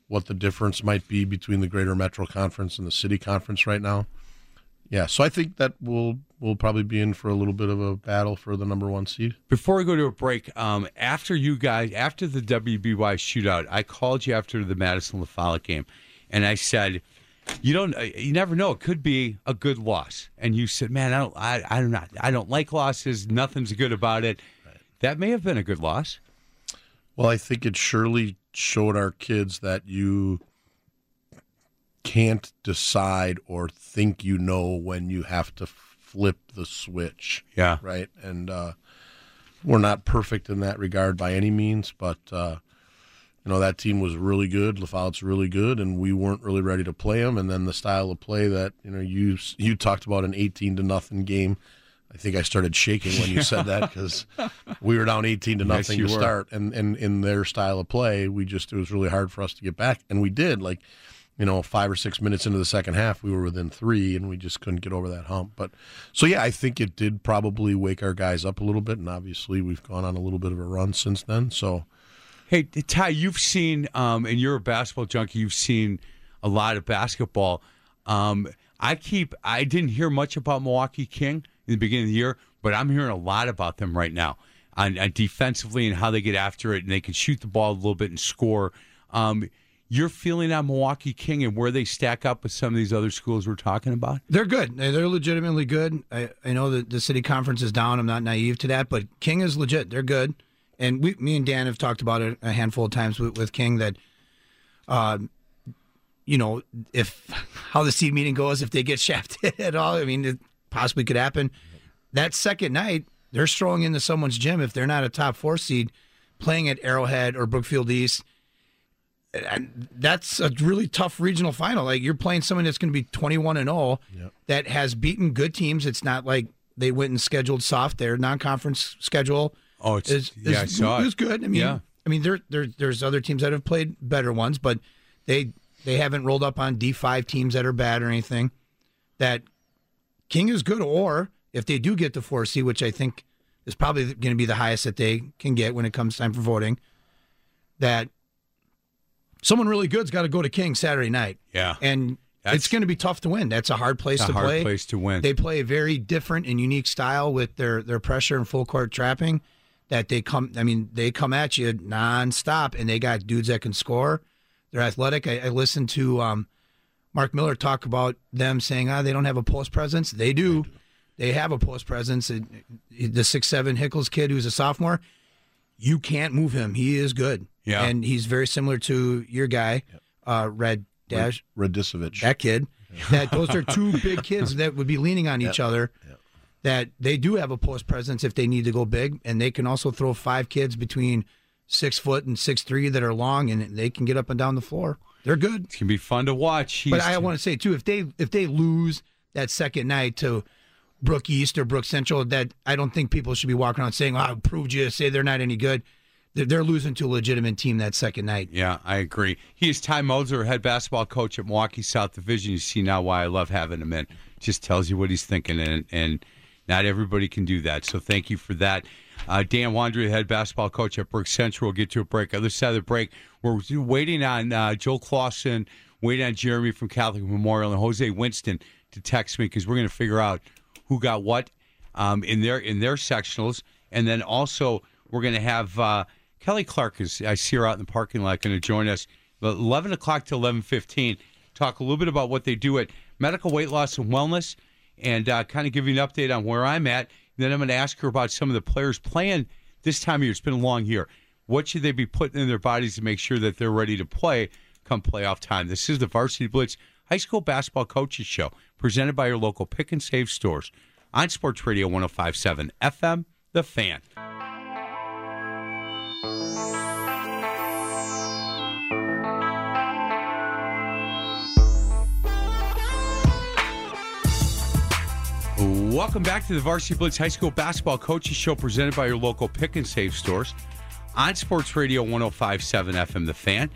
what the difference might be between the Greater Metro Conference and the City Conference right now. Yeah, so I think that we'll we'll probably be in for a little bit of a battle for the number one seed. Before we go to a break, um, after you guys, after the WBY shootout, I called you after the Madison LaFollette game, and I said, "You don't, uh, you never know. It could be a good loss." And you said, "Man, I don't, I, I don't, not, I don't like losses. Nothing's good about it." That may have been a good loss. Well, I think it surely showed our kids that you can't decide or think you know when you have to flip the switch. Yeah. Right. And uh, we're not perfect in that regard by any means, but uh, you know that team was really good. LaFollette's really good, and we weren't really ready to play them. And then the style of play that you know you you talked about an eighteen to nothing game. I think I started shaking when you said that because we were down eighteen to nothing you to were. start, and and in their style of play, we just it was really hard for us to get back, and we did. Like you know, five or six minutes into the second half, we were within three, and we just couldn't get over that hump. But so yeah, I think it did probably wake our guys up a little bit, and obviously we've gone on a little bit of a run since then. So. Hey, Ty, you've seen, um, and you're a basketball junkie. You've seen a lot of basketball. Um, I keep. I didn't hear much about Milwaukee King in the beginning of the year, but I'm hearing a lot about them right now, on, on defensively and how they get after it, and they can shoot the ball a little bit and score. Um, you're feeling on Milwaukee King and where they stack up with some of these other schools we're talking about. They're good. They- They're legitimately good. I, I know that the city conference is down. I'm not naive to that, but King is legit. They're good. And we, me and Dan have talked about it a handful of times with, with King that, uh, you know, if how the seed meeting goes, if they get shafted at all, I mean, it possibly could happen. That second night, they're strolling into someone's gym if they're not a top four seed, playing at Arrowhead or Brookfield East and that's a really tough regional final. Like you're playing someone that's going to be 21 and 0 that has beaten good teams. It's not like they went and scheduled soft. Their non-conference schedule. Oh, it's is, yeah, I is, saw it. is good. I mean, Yeah. I mean, there, there there's other teams that have played better ones, but they they haven't rolled up on D5 teams that are bad or anything. That King is good, or if they do get the four C, which I think is probably going to be the highest that they can get when it comes time for voting, that someone really good's got to go to King Saturday night. Yeah. And it's going to be tough to win. That's a hard place It's a to hard play. place to win. They play a very different and unique style with their their pressure and full court trapping. That they come, I mean, they come at you nonstop, and they got dudes that can score. They're athletic. I, I listened to um, Mark Miller talk about them saying, "Ah, they don't have a post presence." They do. They have a post presence. The six seven Hickles kid who's a sophomore, you can't move him. He is good. Yeah. and he's very similar to your guy, uh, Red Dash. Radisovich. That kid. That those are two big kids that would be leaning on each other. That they do have a post presence if they need to go big, and they can also throw five kids between six foot and six three that are long, and they can get up and down the floor. They're good. It can be fun to watch. but He's- I want to say too, if they if they lose that second night to Brook East or Brook Central, that I don't think people should be walking around saying, "Oh, I proved you." Say they're not any good. They're, they're losing to a legitimate team that second night. Yeah, I agree. He is Ty Mosler, head basketball coach at Milwaukee South Division. You see now why I love having him in. Just tells you what he's thinking, and, and not everybody can do that. So thank you for that. Uh, Dan Wandry, head basketball coach at Brook Central. We'll get to a break. Other side of the break, we're waiting on uh, Joel Clausen, waiting on Jeremy from Catholic Memorial, and Jose Winston to text me because we're going to figure out who got what um, in their in their sectionals, and then also we're going to have uh, Kelly Clark is I see her out in the parking lot going to join us eleven o'clock to eleven fifteen. Talk a little bit about what they do at Medical Weight Loss and Wellness, and uh, kind of give you an update on where I'm at. then I'm going to ask her about some of the players playing this time of year. It's been a long year. What should they be putting in their bodies to make sure that they're ready to play come playoff time? This is the Varsity Blitz High School Basketball Coaches Show, presented by your local pick and save stores on Sports Radio 1057 FM, The Fan. Welcome back to the Varsity Blitz High School Basketball Coaches Show presented by your local pick and save stores on Sports Radio 1057 FM The Fan.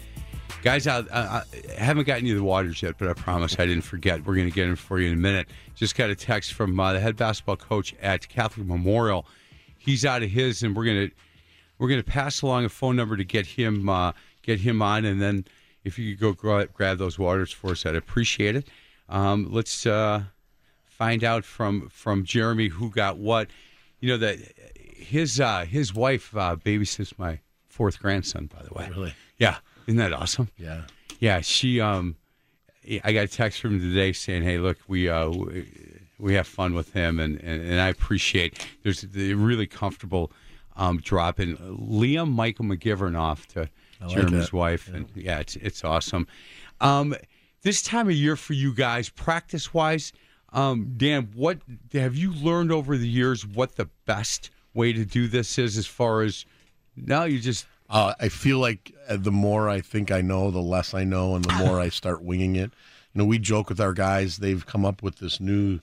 Guys, I, I, I haven't gotten you the waters yet, but I promise I didn't forget. We're going to get them for you in a minute. Just got a text from uh, the head basketball coach at Catholic Memorial. He's out of his, and we're going to we're going to pass along a phone number to get him uh, get him on, and then if you could go gra- grab those waters for us, I'd appreciate it. Um, let's uh, find out from from Jeremy who got what. You know that his uh, his wife uh, babysits my fourth grandson. By the way, Really? yeah, isn't that awesome? Yeah. Yeah, she. Um, I got a text from today saying, "Hey, look, we uh, we, have fun with him, and, and, and I appreciate. There's the really comfortable um, dropping Liam Michael McGivern off to like Jeremy's that. wife, and yeah, it's it's awesome. Um, this time of year for you guys, practice wise, Um, Dan, what have you learned over the years? What the best way to do this is, as far as now you just Uh, I feel like uh, the more I think I know, the less I know, and the more I start winging it. You know, we joke with our guys; they've come up with this new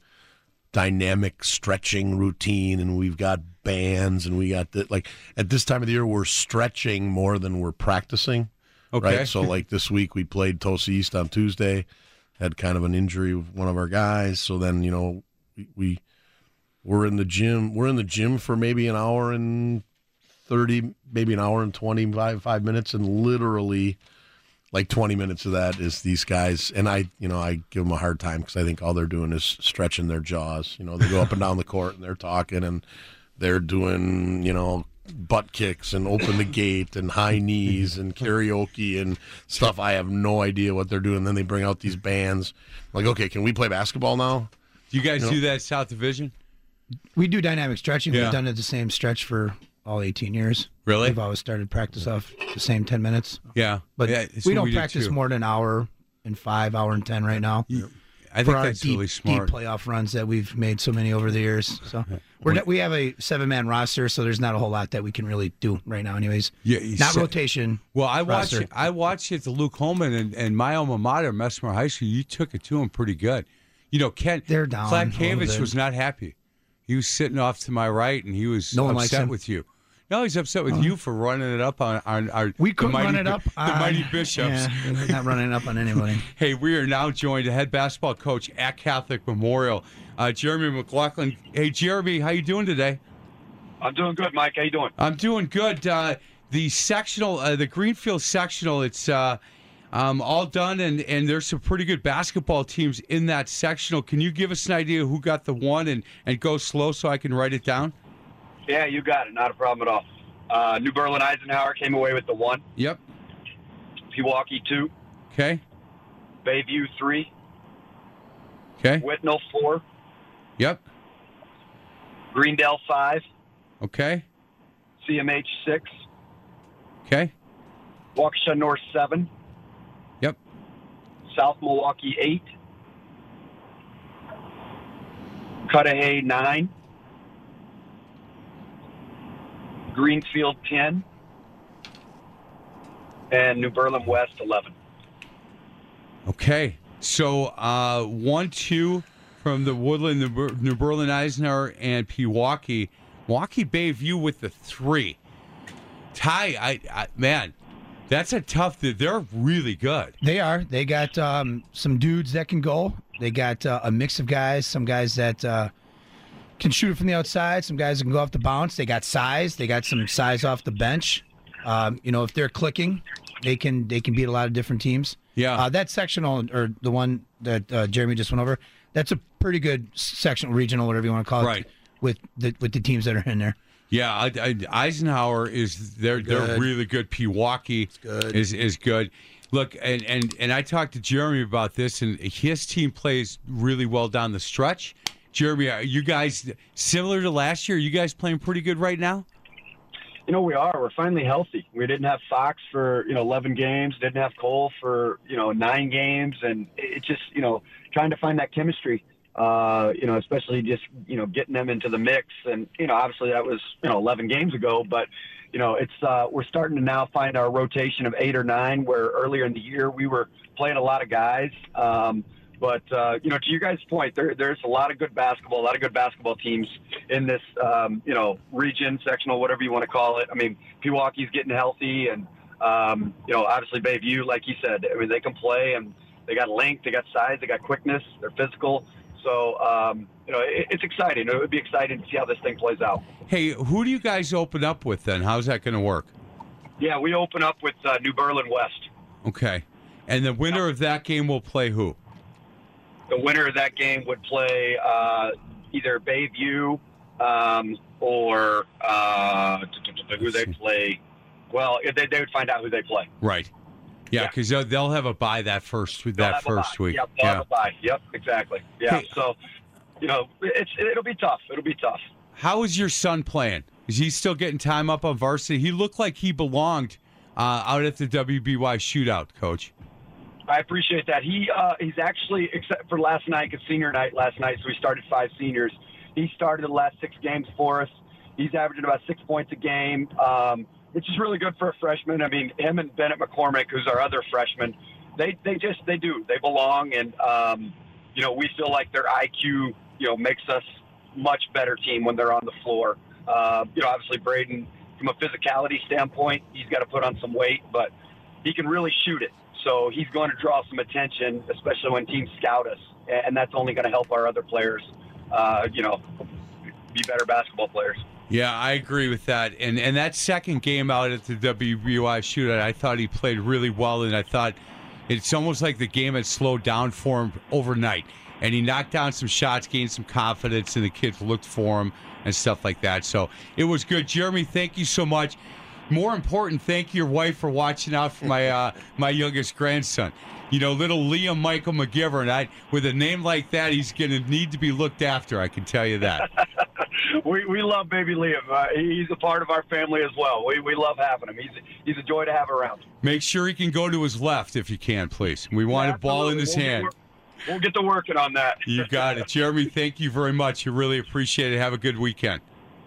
dynamic stretching routine, and we've got bands, and we got the, like at this time of the year, we're stretching more than we're practicing. Okay. Right. So, like this week, we played Tosa East on Tuesday, had kind of an injury with one of our guys. So then, you know, we, we we're in the gym. We're in the gym for maybe an hour and 30 maybe an hour and 25 five minutes and literally like 20 minutes of that is these guys and i you know i give them a hard time because i think all they're doing is stretching their jaws you know they go up and down the court and they're talking and they're doing you know butt kicks and open the gate and high knees and karaoke and stuff i have no idea what they're doing then they bring out these bands like okay can we play basketball now do you guys You know- do that South Division? We do dynamic stretching. Yeah. We've done it the same stretch for all 18 years. Really? We've always started practice off the same 10 minutes. Yeah, But Yeah, we don't we practice too. more than an hour and five, hour and 10 right now. I think that's deep, really smart. deep playoff runs that we've made so many over the years. So we're not, we have a seven man roster, so there's not a whole lot that we can really do right now, anyways. Yeah, not said- rotation. Well, I watched roster. it, I watched it to Luke Holman and, and my alma mater, Messmer High School. You took it to him pretty good. You know, Ken They're down Clark Cavich was not happy. He was sitting off to my right, and he was No upset with you. No, he's upset with you for running it up on, on our We couldn't mighty, run it Bi- up. the on- mighty bishops. Yeah, we're not running it up on anybody. Hey, we are now joined the head basketball coach at Catholic Memorial, uh, Jeremy McLaughlin. Hey, Jeremy, how you doing today? I'm doing good, Mike. How you doing? I'm doing good. Uh, the sectional, uh, the Greenfield sectional, it's uh, um, all done, and, and there's some pretty good basketball teams in that sectional. Can you give us an idea who got the one and, and go slow so I can write it down? Yeah, you got it. Not a problem at all. Uh, New Berlin Eisenhower came away with the one. Yep. Pewaukee two. Okay. Bayview three. Okay. Whitnall four. Yep. Greendale five. Okay. CMH six. Okay. Waukesha North seven. Yep. South Milwaukee eight. Cudahy nine. Greenfield ten. And New Berlin West eleven. Okay. So uh, one, two from the Woodland, New, Berlin, Eisenhower, and Pewaukee. Milwaukee Bayview with the three. Ty, I, I man, that's a tough. They're really good. They are. They got um, some dudes that can go. They got uh, a mix of guys. Some guys that uh, can shoot it from the outside. Some guys can go off the bounce. They got size. They got some size off the bench. Um, you know, if they're clicking, they can they can beat a lot of different teams. Yeah. Uh, that sectional or the one that uh, Jeremy just went over. That's a pretty good sectional, regional, whatever you want to call it. Right. With the with the teams that are in there. Yeah, I, I, Eisenhower is they're they're really good. Pewaukee good. is is good. Look, and, and and I talked to Jeremy about this, and his team plays really well down the stretch. Jeremy, are you guys similar to last year? Are you guys playing pretty good right now? You know, we are. We're finally healthy. We didn't have Fox for, you know, 11 games, didn't have Cole for, you know, nine games. And it's just, you know, trying to find that chemistry, uh, you know, especially just, you know, getting them into the mix. And, you know, obviously that was, you know, 11 games ago. But, you know, it's, uh, we're starting to now find our rotation of eight or nine, where earlier in the year we were playing a lot of guys. Um, but uh, you know, to your guys' point, there, there's a lot of good basketball, a lot of good basketball teams in this, um, you know, region, sectional, whatever you want to call it. I mean, Pewaukee's getting healthy, and um, you know, obviously Bayview, like you said, I mean, they can play, and they got length, they got size, they got quickness, they're physical. So um, you know, it, it's exciting. It would be exciting to see how this thing plays out. Hey, who do you guys open up with then? How's that going to work? Yeah, we open up with uh, New Berlin West. Okay, and the winner of that game will play who? The winner of that game would play uh, either Bayview um, or uh, who they play. Well, they, they would find out who they play. Right. Yeah, because they'll, they'll have a buy that first They'll that a first week. Yep, they'll have a bye. Yep, exactly. Yeah. Hey. So, you know, it's it'll be tough. It'll be tough. How is your son playing? Is he still getting time up on varsity? He looked like he belonged uh, out at the WBY shootout, Coach. I appreciate that. He uh, he's actually except for last night, because senior night last night, so we started five seniors. He started the last six games for us. He's averaging about six points a game, um, which is really good for a freshman. I mean, him and Bennett McCormick, who's our other freshman, they they just they do they belong, and um, you know we feel like their IQ you know makes us much better team when they're on the floor. Uh, you know, obviously Braden, from a physicality standpoint, he's got to put on some weight, but he can really shoot it. So he's going to draw some attention, especially when teams scout us, and that's only going to help our other players, uh, you know, be better basketball players. Yeah, I agree with that. And and that second game out at the WBY shootout, I thought he played really well, and I thought it's almost like the game had slowed down for him overnight. And he knocked down some shots, gained some confidence, and the kids looked for him and stuff like that. So it was good. Jeremy, thank you so much. More important, thank your wife for watching out for my uh, my youngest grandson. You know, little Liam Michael McGivern. I, with a name like that, he's going to need to be looked after. I can tell you that. we, we love baby Liam. Uh, he's a part of our family as well. We, we love having him. He's he's a joy to have around. Make sure he can go to his left if you can, please. We want Yeah, a ball in his We'll hand. get- We'll get to working on that. You got it, Jeremy. Thank you very much. You really appreciate it. Have a good weekend.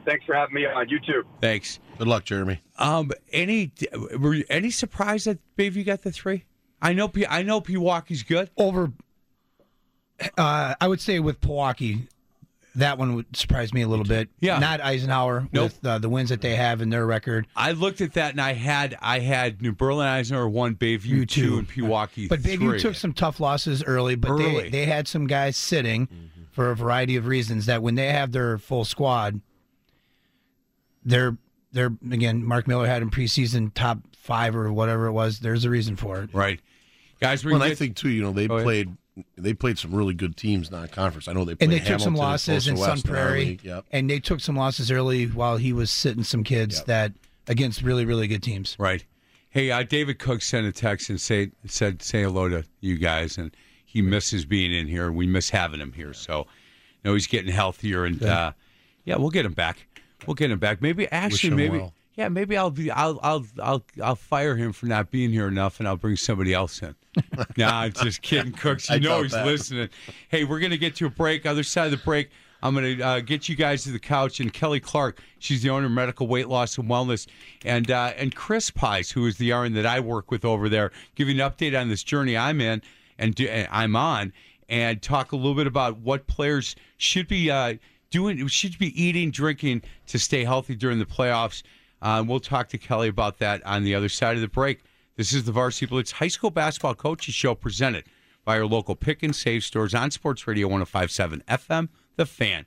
Thanks for having me on. You too. Thanks. Good luck, Jeremy. Um, any were you, any surprise that Bayview got the three? I know. P- I know Pewaukee's good. Over, uh, I would say with Pewaukee, that one would surprise me a little bit. Yeah. not Eisenhower Nope. with uh, the wins that they have in their record. I looked at that and I had I had New Berlin Eisenhower one, Bayview You two, and Pewaukee But Bayview three. took some tough losses early, but Early. they they had some guys sitting for a variety of reasons. That when they have their full squad, they're they're again. Mark Miller had in preseason top five or whatever it was. There's a reason for it. right, guys. Well, and I think too, you know, they Go ahead. played they played some really good teams non-conference. I know they played And they took some losses in Sun West, and our Prairie. Yep. and they took some losses early while he was sitting some kids that against really really good teams. Right. Hey, uh, David Cook sent a text and say said say hello to you guys, and he misses being in here. We miss having him here. So, you know, he's getting healthier, and uh, yeah, we'll get him back. We'll get him back. Maybe actually, maybe well. yeah, maybe I'll be I'll I'll I'll I'll fire him for not being here enough, and I'll bring somebody else in. nah, I'm just kidding, Cooks. You I know he's that. listening. Hey, we're gonna get to a break. Other side of the break. I'm going to uh, get you guys to the couch. And Kelly Clark, she's the owner of Medical Weight Loss and Wellness, and uh, and Chris Pies, who is the RN that I work with over there, give you an update on this journey I'm in and do, and I'm on, and talk a little bit about what players should be uh, doing, should be eating, drinking to stay healthy during the playoffs. Uh, we'll talk to Kelly about that on the other side of the break. This is the Varsity Blitz High School Basketball Coaches Show presented by our local pick and save stores on Sports Radio 1057 FM, The Fan.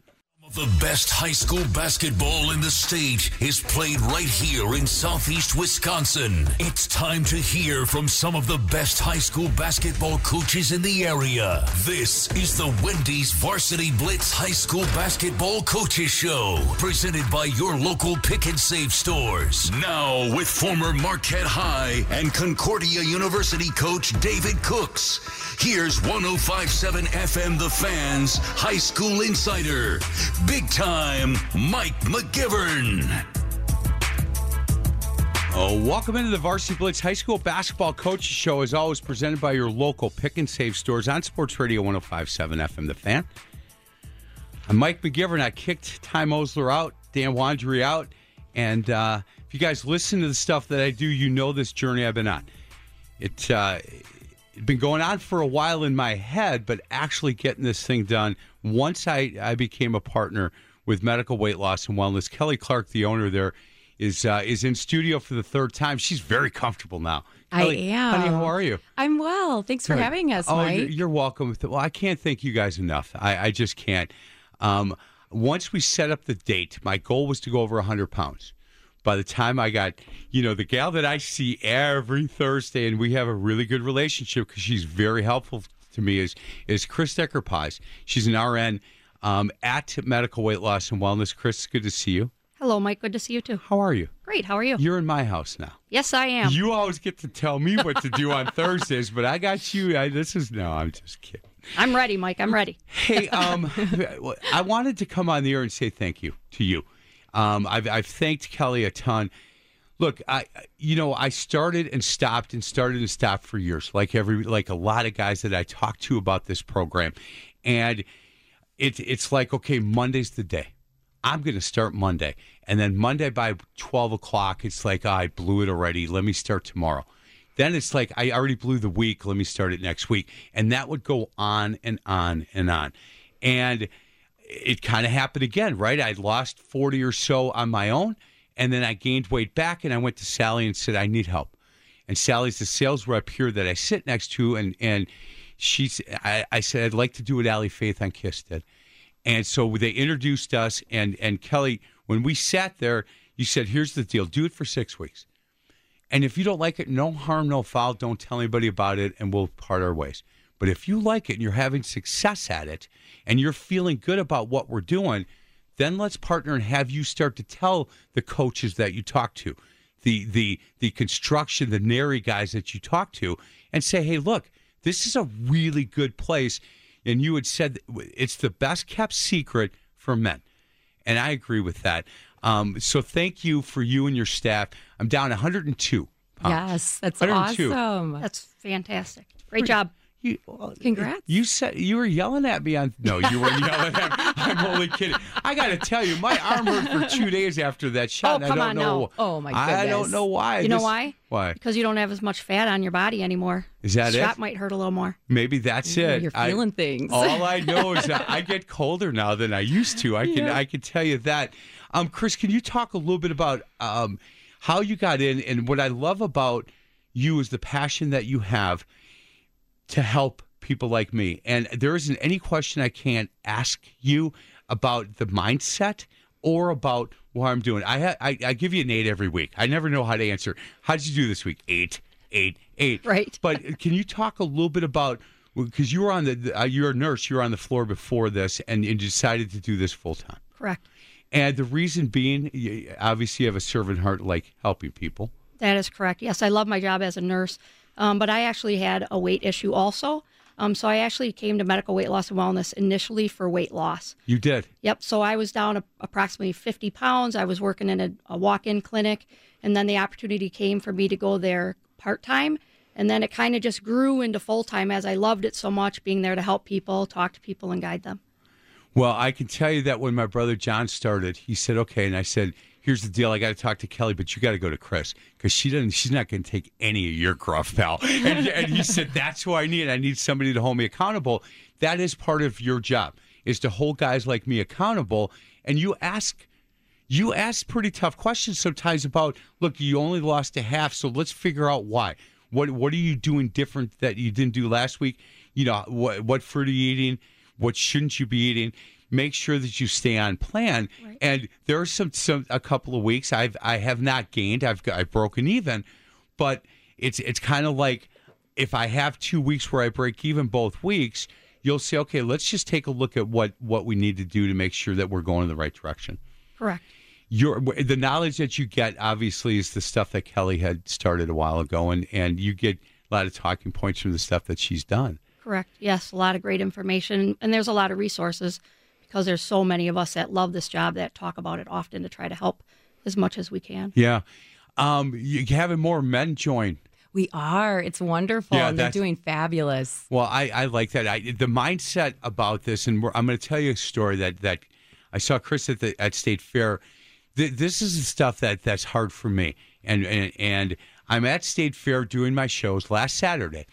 The best high school basketball in the state is played right here in southeast Wisconsin. It's time to hear from some of the best high school basketball coaches in the area. This is the Wendy's Varsity Blitz High School Basketball Coaches Show, presented by your local pick and save stores. Now, with former Marquette High and Concordia University coach David Cooks, here's 1057 FM The Fans High School Insider, big time Mike McGivern. Oh, welcome into the Varsity Blitz High School Basketball Coaches Show, as always, presented by your local pick and save stores on Sports Radio 1057 FM The Fan. I'm Mike McGivern. I kicked Ty Mosler out, Dan Wandry out. And uh, if you guys listen to the stuff that I do, you know this journey I've been on. It, uh, it's been going on for a while in my head, but actually getting this thing done once I, I became a partner with Medical Weight Loss and Wellness. Kelly Clark, the owner there, is uh, is in studio for the third time. She's very comfortable now. I am. Honey, how are you? I'm well. Thanks for Good. having us, oh, Mike. you're- You're welcome. Well, I can't thank you guys enough. I, I just can't. Um, once we set up the date, my goal was to go over 100 pounds. By the time I got, you know, the gal that I see every Thursday, and we have a really good relationship because she's very helpful to me, is is Chris Decker Pies. She's an RN um, at Medical Weight Loss and Wellness. Chris, good to see you. Hello, Mike. Good to see you too. How are you? Great. How are you? You're in my house now. yes, I am. You always get to tell me what to do on Thursdays, but I got you. I, this is no, I'm just kidding. I'm ready, Mike. I'm ready. Hey, um, I wanted to come on the air and say thank you to you. Um, I've, I've thanked Kelly a ton. Look, I you know I started and stopped and started and stopped for years, like every like a lot of guys that I talked to about this program, and it it's like okay, Monday's the day. I'm going to start Monday, and then Monday by twelve o'clock, it's like "Ah, I blew it already. Let me start tomorrow. Then it's like I already blew the week. Let me start it next week, and that would go on and on and on, and it kind of happened again, right? I lost 40 or so on my own, and then I gained weight back, and I went to Sally and said, I need help. And Sally's the sales rep here that I sit next to, and and she's, I, I said, I'd like to do what Allie Faith on Kiss did. And so they introduced us, and and Kelly, when we sat there, you said, here's the deal, do it for six weeks. And if you don't like it, no harm, no foul. Don't tell anybody about it, and we'll part our ways. But if you like it and you're having success at it and you're feeling good about what we're doing, then let's partner and have you start to tell the coaches that you talk to, the the the construction, the nary guys that you talk to, and say, hey, look, this is a really good place. And you had said it's the best kept secret for men. And I agree with that. Um, so thank you for you and your staff. I'm down 102 pounds. Yes, that's 102. awesome. That's fantastic. Great job. You, Congrats. You said you were yelling at me on. No, you weren't yelling at me. I'm only kidding. I got to tell you, my arm hurt for two days after that shot. Oh, and I come don't on, know. no. Oh, my goodness! I don't know why. You know why? Why? Because you don't have as much fat on your body anymore. Is that it? Shot might hurt a little more. Maybe that's Ooh, it. you're I- feeling things. All I know is that I get colder now than I used to. I can Yeah. I can tell you that. Um, Chris, can you talk a little bit about um, how you got in and what I love about you is the passion that you have to help people like me. And there isn't any question I can't ask you about the mindset or about what I'm doing. I, ha- I I give you an eight every week. I never know how to answer. How did you do this week? Eight, eight, eight. Right. But can you talk a little bit about because you were on the, uh, you're a nurse. You were on the floor before this, and you decided to do this full time. Correct. And the reason being, you, obviously, you have a servant heart, like helping people. That is correct. Yes, I love my job as a nurse, um, but I actually had a weight issue also. Um, so I actually came to medical weight loss and wellness initially for weight loss. You did. Yep. So I was down a, approximately 50 pounds. I was working in a, a walk in clinic, and then the opportunity came for me to go there part time. And then it kind of just grew into full time as I loved it so much, being there to help people, talk to people, and guide them. Well, I can tell you that when my brother John started, he said, "Okay," and I said, "Here's the deal. I got to talk to Kelly, but you got to go to Chris because she doesn't. She's not going to take any of your gruff, pal." And, and he said, "That's who I need. I need somebody to hold me accountable. That is part of your job is to hold guys like me accountable. And you ask." You ask pretty tough questions sometimes about, look, you only lost a half, so let's figure out why. What what are you doing different that you didn't do last week? You know, what what fruit are you eating? What shouldn't you be eating? Make sure that you stay on plan. And there are some some a couple of weeks I've I have not gained. I've I've broken even, but it's it's kind of like if I have two weeks where I break even both weeks, you'll say, okay, let's just take a look at what what we need to do to make sure that we're going in the right direction Correct. your the knowledge that you get obviously is the stuff that Kelly had started a while ago, and and you get a lot of talking points from the stuff that she's done. Correct. Yes, a lot of great information, and there's a lot of resources because there's so many of us that love this job that talk about it often to try to help as much as we can. Yeah, um, you having more men join. We are. It's wonderful. Yeah, and they're doing fabulous. Well, I, I like that. I, the mindset about this, and we're, I'm going to tell you a story that, that I saw Chris at the at State Fair. Th- this is the stuff that that's hard for me, and, and and I'm at State Fair doing my shows last Saturday,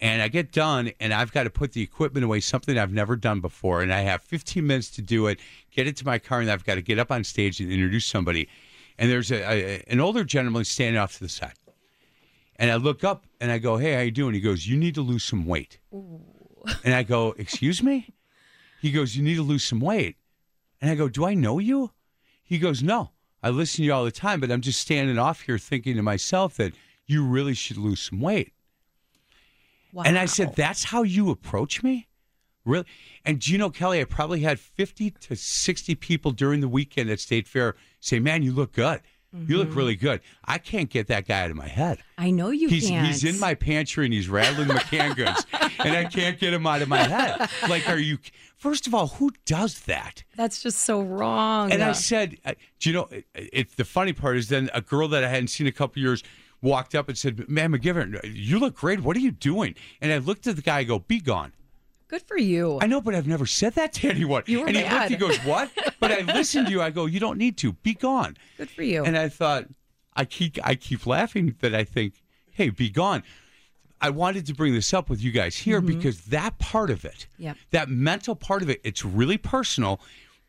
and I get done, and I've got to put the equipment away, something I've never done before, and I have 15 minutes to do it. Get it to my car, and I've got to get up on stage and introduce somebody. And there's a, a an older gentleman standing off to the side. And I look up and I go, "Hey, how you doing?" He goes, "You need to lose some weight." And I go, "Excuse me?" He goes, "You need to lose some weight." And I go, "Do I know you?" He goes, "No. I listen to you all the time, but I'm just standing off here thinking to myself that you really should lose some weight." And I said, "That's how you approach me?" Really? And do you know, Kelly, I probably had 50 to 60 people during the weekend at State Fair say, Man, you look good. You look really good. I can't get that guy out of my head. I know you he's, can't. He's in my pantry and he's rattling McCann goods, and I can't get him out of my head. Like, are you? First of all, who does that? That's just so wrong. And I said, uh, do you know? It, it, the funny part is then a girl that I hadn't seen a couple years walked up and said, "Man, McGivern, you look great. What are you doing?" And I looked at the guy. I go, "Be gone." Good for you. I know, but I've never said that to anyone. You were and he mad. looked. He goes, "What?" But I listened to you. I go, "You don't need to. Be gone." Good for you. And I thought, I keep I keep laughing that I think, hey, be gone. I wanted to bring this up with you guys here Mhm. because that part of it, Yep. that mental part of it, it's really personal.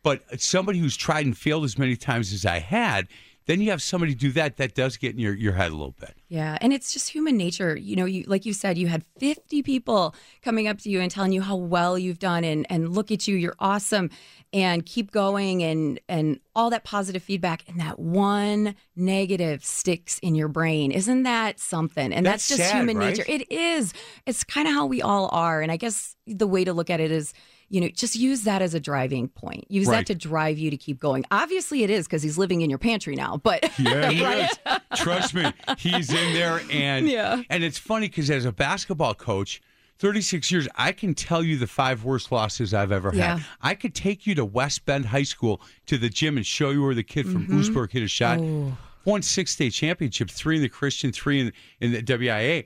But somebody who's tried and failed as many times as I had, then you have somebody do that. That does get in your, your head a little bit. Yeah, and it's just human nature. You know, you like you said, you had 50 people coming up to you and telling you how well you've done and and look at you, you're awesome and keep going and and all that positive feedback and that one negative sticks in your brain. Isn't that something? And that's, That's just sad, human right? nature. It is. It's kind of how we all are. And I guess the way to look at it is you know, just use that as a driving point. Use Right. that to drive you to keep going. Obviously, it is because he's living in your pantry now. But Yeah, he is. Trust me, he's in there, and Yeah. and it's funny because as a basketball coach, thirty six years, I can tell you the five worst losses I've ever Yeah. had. I could take you to West Bend High School to the gym and show you where the kid from. Mm-hmm. Oosburg hit a shot. Oh. Won six state championships, three in the Christian, three in, in the WIA.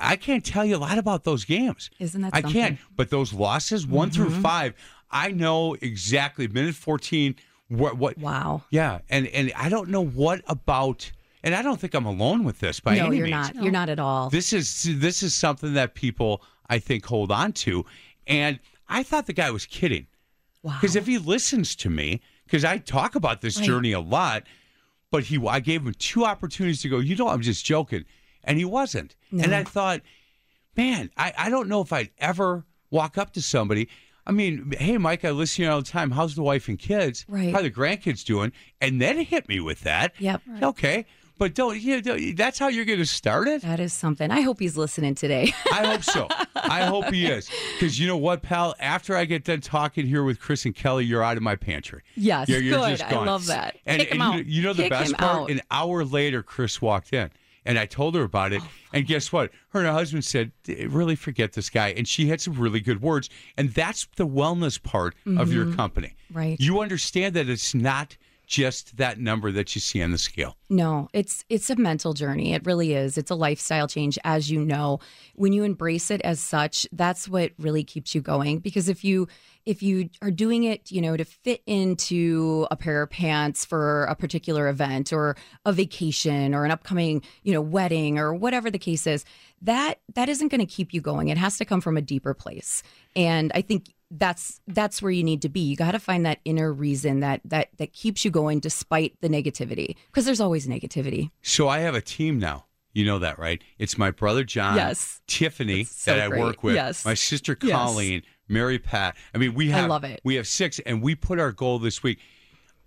I, I can't tell you a lot about those games. Isn't that I something? can't. But those losses, one through Mhm. five, I know exactly. Minute fourteen. What? What? Wow. Yeah, and and I don't know what about, and I don't think I'm alone with this by no, any you're not. You're not at all. This is this is something that people I think hold on to, and I thought the guy was kidding. Wow. Because if he listens to me, because I talk about this Right. journey a lot, but he I gave him two opportunities to go. You know, I'm just joking, and he wasn't. And I thought, man, I, I don't know if I'd ever walk up to somebody. I mean, hey, Mike, I listen to you all the time. How's the wife and kids? Right. How are the grandkids doing? And then hit me with that. Yep. Okay. But don't, you know, that's how you're going to start it? That is something. I hope he's listening today. I hope so. I hope he is. Because you know what, pal? After I get done talking here with Chris and Kelly, you're out of my pantry. Yes, You're, you're good. just I love that. And, Kick him and you, out. you know the Kick best part? out. An hour later, Chris walked in. And I told her about Oh. it. And guess what? Her and her husband said, really forget this guy. And she had some really good words. And that's the wellness part of your Mhm. company. Right. You understand that it's not just that number that you see on the scale. No, it's it's a mental journey. It really is. It's a lifestyle change as you know. When you embrace it as such, that's what really keeps you going because if you if you are doing it, you know, to fit into a pair of pants for a particular event or a vacation or an upcoming, you know, wedding or whatever the case is, that that isn't going to keep you going. It has to come from a deeper place. And I think that's that's where you need to be. You got to find that inner reason that that that keeps you going despite the negativity because there's always negativity. So I have a team now. You know that, right? It's my brother John, Yes. Tiffany so that I great. work with, Yes. my sister Yes. Colleen, Mary Pat. I mean, we I have love it. we have six, and we put our goal this week.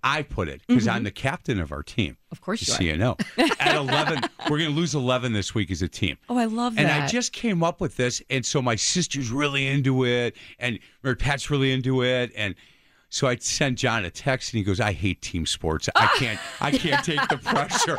I put it because I'm the captain of our team. Mm-hmm. Of course you so are. you know. At 11, we're going to lose 11 this week as a team. Oh, I love And that. And I just came up with this, and so my sister's really into it, and Mary Pat's really into it, and so I sent John a text, and he goes, "I hate team sports. I can't, I can't take the pressure."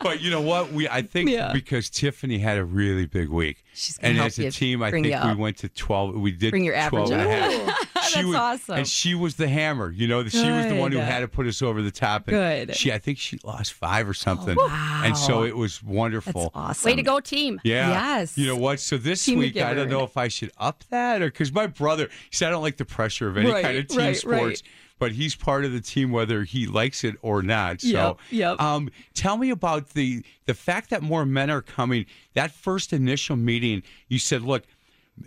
But you know what? We, I think, Yeah. because Tiffany had a really big week, She's and as a team, I think we went to twelve. We did Bring your average 12 and a half. She That's was, awesome. And she was the hammer. You know, she was the one who had to put us over the top. And Good. She, I think she lost five or something. wow. And so it was wonderful. That's awesome. Way to go, team. Yeah. Yes. You know what? So this Team week, I don't know if I should up that or because my brother, he said, I don't like the pressure of any Right, kind of team right, sports, right. but he's part of the team whether he likes it or not. So, Yep, yep. Um, tell me about the the fact that more men are coming. That first initial meeting, you said, look,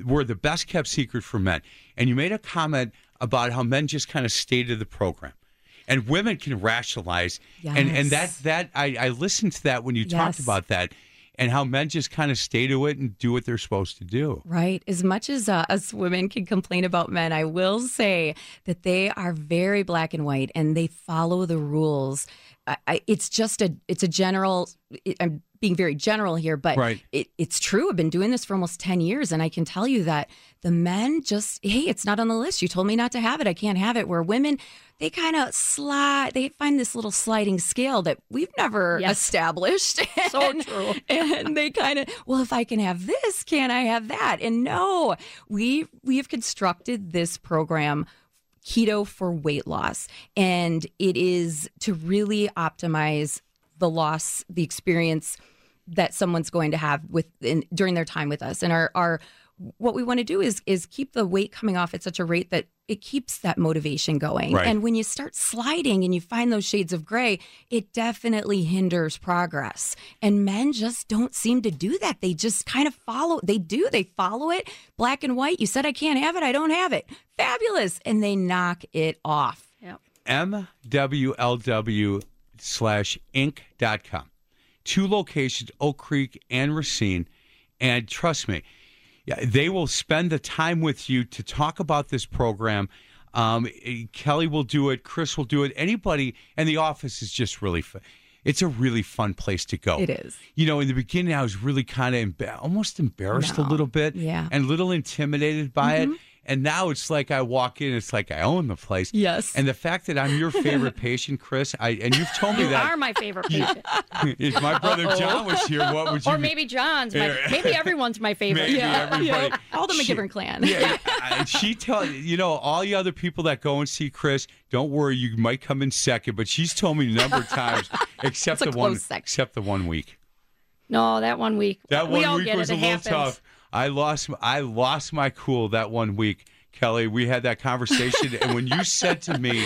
we're the best kept secret for men, and you made a comment about how men just kind of stay to the program. And women can rationalize, and and that that I, I listened to that when you talked about that, and how men just kind of stay to it and do what they're supposed to do. Right. As much as uh, us women can complain about men, I will say that they are very black and white and they follow the rules. I, I, it's just a it's a general. It, I'm being very general here, but Right. it, it's true. I've been doing this for almost 10 years, and I can tell you that the men just, hey, it's not on the list. You told me not to have it. I can't have it. Where women, they kind of slide, they find this little sliding scale that we've never Yes. established. So And- true. and they kind of well if i can have this can i have that and no we we have constructed this program keto for weight loss and it is to really optimize the loss the experience that someone's going to have with in, during their time with us. And our our what we want to do is is keep the weight coming off at such a rate that it keeps that motivation going. Right. and when you start sliding and you find those shades of gray it definitely hinders progress. And men just don't seem to do that. They just kind of follow they do. They follow it. Black and white you said i can't have it i don't have it. Fabulous. And they knock it off. Yep. MWLW slash inc.com. Two locations, Oak Creek and Racine. And trust me, they will spend the time with you to talk about this program. Um, Kelly will do it. Chris will do it. Anybody, and the office is just really fun. It's a really fun place to go. It is. You know, in the beginning, I was really kind of emba- almost embarrassed a little bit, Yeah. and a little intimidated by Mhm. it. And now it's like I walk in, it's like I own the place. Yes. And the fact that I'm your favorite patient, Chris, I and you've told me You that You are my favorite patient. if my brother Uh-oh. John was here, what would you? or be- maybe John's my maybe everyone's my favorite. Maybe everybody. all the McGivern clan Yeah, I- she tell you know all the other people that go and see Chris. Don't worry, you might come in second, but she's told me a number of times, except the one, close except the one week. No, that one week. That we one all week get was it. a It little happens. tough. I lost I lost my cool that one week, Kelly. We had that conversation, and when you said to me,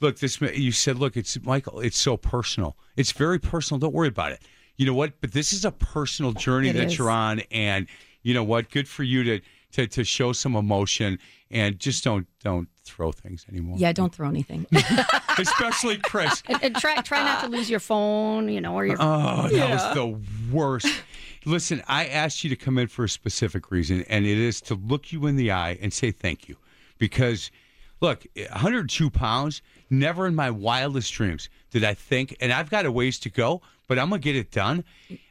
"Look, this," ma- you said, "Look, it's Michael. It's so personal. It's very personal. Don't worry about it. You know what? But this is a personal journey It that is. you're on, and you know what? Good for you to to to show some emotion, and just don't don't throw things anymore. yeah don't throw anything especially Chris. And, and try try not to lose your phone, you know, or your Oh, that Yeah. was the worst. Listen, I asked you to come in for a specific reason, and it is to look you in the eye and say thank you. Because, look, 102 pounds, never in my wildest dreams did I think, and I've got a ways to go, but I'm going to get it done.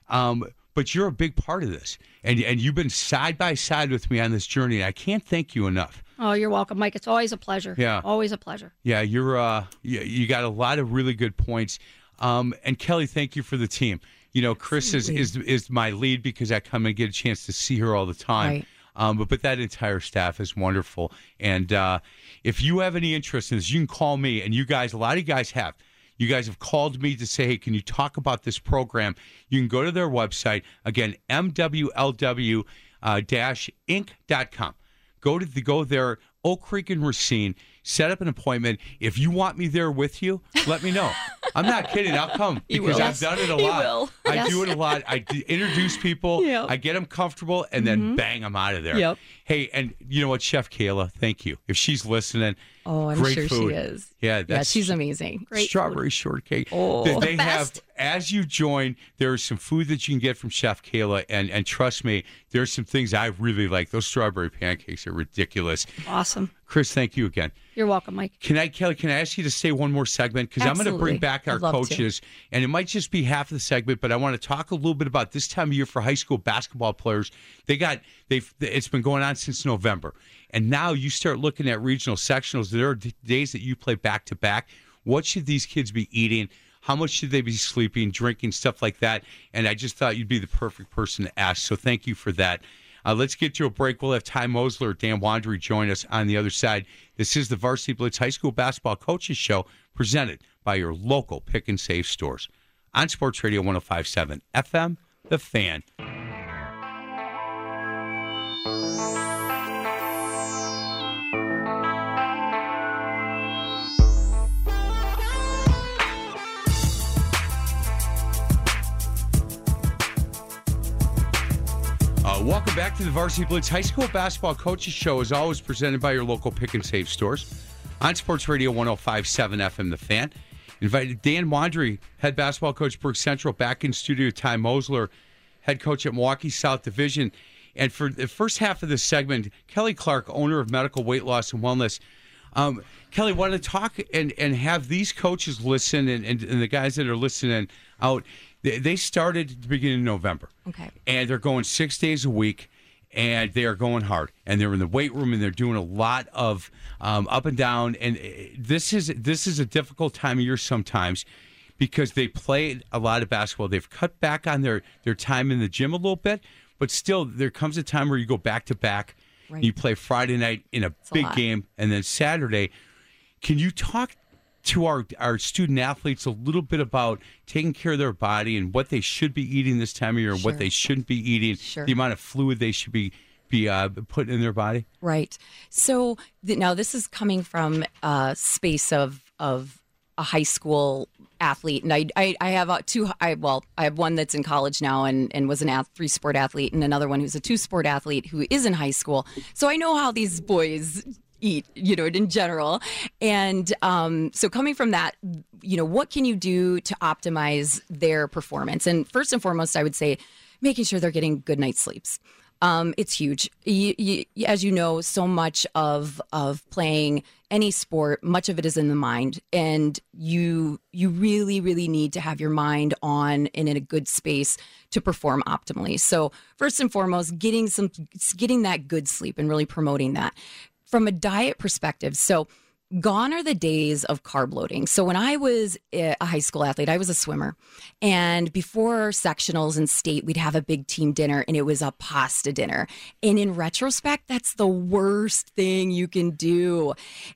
Um, but you're a big part of this, and, and you've been side by side with me on this journey, and I can't thank you enough. Oh, you're welcome, Mike. It's always a pleasure. Yeah. Always a pleasure. Yeah, you're uh you, you got a lot of really good points. Um and Kelly, thank you for the team. You know, Chris is, is is my lead because I come and get a chance to see her all the time. Right. Um, but but that entire staff is wonderful. And uh, if you have any interest in this, you can call me. And you guys, a lot of you guys have. You guys have called me to say, hey, can you talk about this program? You can go to their website again, mwlw uh, inc.com go to the go there oak creek and racine set up an appointment if you want me there with you let me know i'm not kidding i'll come because will. i've done it a lot will. i Yes. do it a lot i d- introduce people Yep. i get them comfortable and then Mhm. bang i'm out of there Yep. hey and you know what chef kayla thank you if she's listening oh i'm great sure food. she is yeah yeah she's amazing Great strawberry shortcake. Oh. They, The have as you join. There is some food that you can get from Chef Kayla, and and trust me, there's some things I really like. Those strawberry pancakes are ridiculous. Awesome. Chris, thank you again. You're welcome, Mike. Can I, Kelly? Can I ask you to say one more segment because I'm going to bring back our I'd to. coaches, and it might just be half of the segment, but I want to talk a little bit about this time of year for high school basketball players. They got they've it's been going on since November, and now you start looking at regional sectionals. There are d- days that you play back to back. What should these kids be eating? How much should they be sleeping, drinking, stuff like that? And I just thought you'd be the perfect person to ask. So thank you for that. Uh, let's get to a break. We'll have Ty Mosler, Dan Wandry join us on the other side. This is the Varsity Blitz High School Basketball Coaches Show presented by your local pick and save stores on Sports Radio 1057 FM, The Fan. Welcome back to the Varsity Blitz High School Basketball Coaches Show, as always presented by your local pick and save stores on Sports Radio 1057 FM The Fan. Invited Dan Wandry, head basketball coach, Brook Central, back in studio. Ty Mosler, head coach at Milwaukee South Division. And for the first half of this segment, Kelly Clark, owner of Medical Weight Loss and Wellness. Um, Kelly, want to talk and, and have these coaches listen and, and, and the guys that are listening out. They, they started at the beginning of November. Okay. And they're going six days a week, and they are going hard. And they're in the weight room, and they're doing a lot of um, up and down. And uh, this is this is a difficult time of year sometimes because they play a lot of basketball. They've cut back on their their time in the gym a little bit, but still, there comes a time where you go back to back. You play Friday night in a a big lot. game, and then Saturday. Can you talk to our our student athletes a little bit about taking care of their body and what they should be eating this time of year, and what they shouldn't be eating, Sure. the amount of fluid they should be be uh, putting in their body? Right. So th- now this is coming from a space of of a high school athlete, and I I, I have uh, two. I well, I have one that's in college now and and was an ath- three sport athlete, and another one who's a two sport athlete who is in high school. So I know how these boys eat you know in general. And um, so coming from that you know what can you do to optimize their performance? And first and foremost i would say making sure they're getting good night's sleeps. Um, it's huge. You, you, as you know, so much of of playing any sport, much of it is in the mind, and you you really really need to have your mind on and in a good space to perform optimally. So first and foremost, getting some getting that good sleep and really promoting that from a diet perspective. So gone are the days of carb loading. So when I was a high school athlete, I was a swimmer. And before sectionals and state, we'd have a big team dinner and it was a pasta dinner. And in retrospect, that's the worst thing you can do.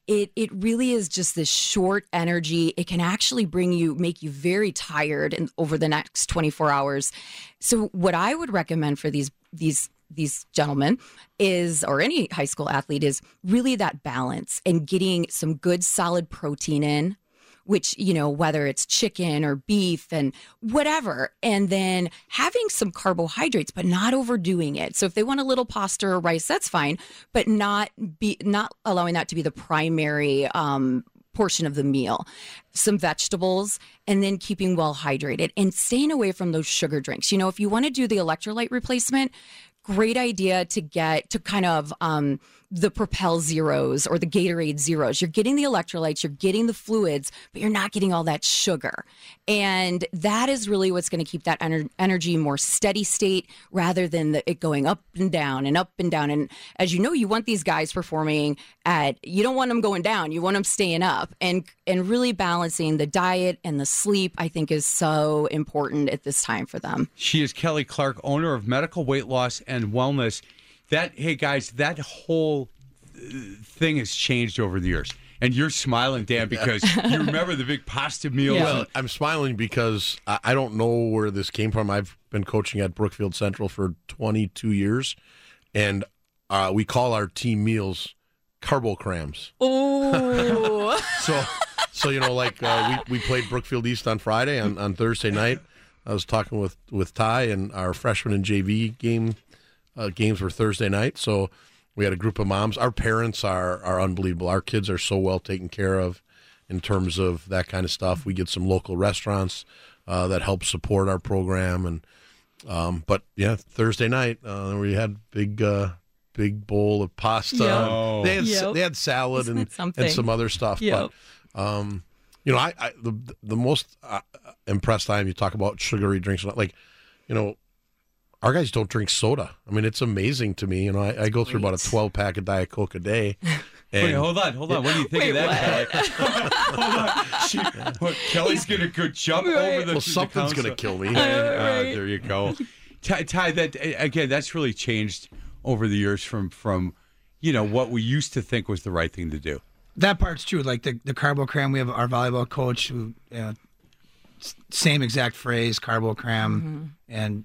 It it really is just this short energy. It can actually bring you make you very tired and over the next 24 hours. So what I would recommend for these these these gentlemen is or any high school athlete is really that balance and getting some good solid protein in which you know whether it's chicken or beef and whatever and then having some carbohydrates but not overdoing it so if they want a little pasta or rice that's fine but not be not allowing that to be the primary um portion of the meal, some vegetables, and then keeping well hydrated and staying away from those sugar drinks. You know, if you want to do the electrolyte replacement, great idea to get to kind of um, the Propel Zeros or the Gatorade Zeros. You're getting the electrolytes, you're getting the fluids, but you're not getting all that sugar. And that is really what's going to keep that ener- energy more steady state rather than the, it going up and down and up and down. And as you know, you want these guys performing at, you don't want them going down, you want them staying up. And, and really balancing the diet and the sleep, I think, is so important at this time for them. She is Kelly Clark, owner of Medical Weight Loss and Wellness. That hey guys, that whole uh, thing has changed over the years. And you're smiling, Dan, because you remember the big pasta meals. Well, I'm smiling because I I don't know where this came from. I've been coaching at Brookfield Central for 22 years, and uh, we call our team meals carbo crams. Oh. so, so you know, like uh, we we played Brookfield East on Friday on, on Thursday night. I was talking with with Ty, and our freshman and JV game uh, games were Thursday night. So we had a group of moms. Our parents are are unbelievable. Our kids are so well taken care of in terms of that kind of stuff. We get some local restaurants uh, that help support our program, and um, but yeah, Thursday night uh, we had big. Uh, Big bowl of pasta. Yep. Oh. They had Yep. they had salad Isn't and, and some other stuff. Yep. But um, you know, I, I the the most uh, impressed I am. You talk about sugary drinks, like you know, our guys don't drink soda. I mean, it's amazing to me. You know, I, I go through about a twelve pack of Diet Coke a day. And Wait, hold on, hold on. What do you think of that, Kelly? hold on. She, what, Kelly's gonna go jump over the. Well, something's gonna kill me. Uh, uh, there you go. Ty, Ty, that again, that's really changed over the years from from you know what we used to think was the right thing to do. That part's true. Like the the carbo cram, we have our volleyball coach who, uh, s- same exact phrase, carbo cram, and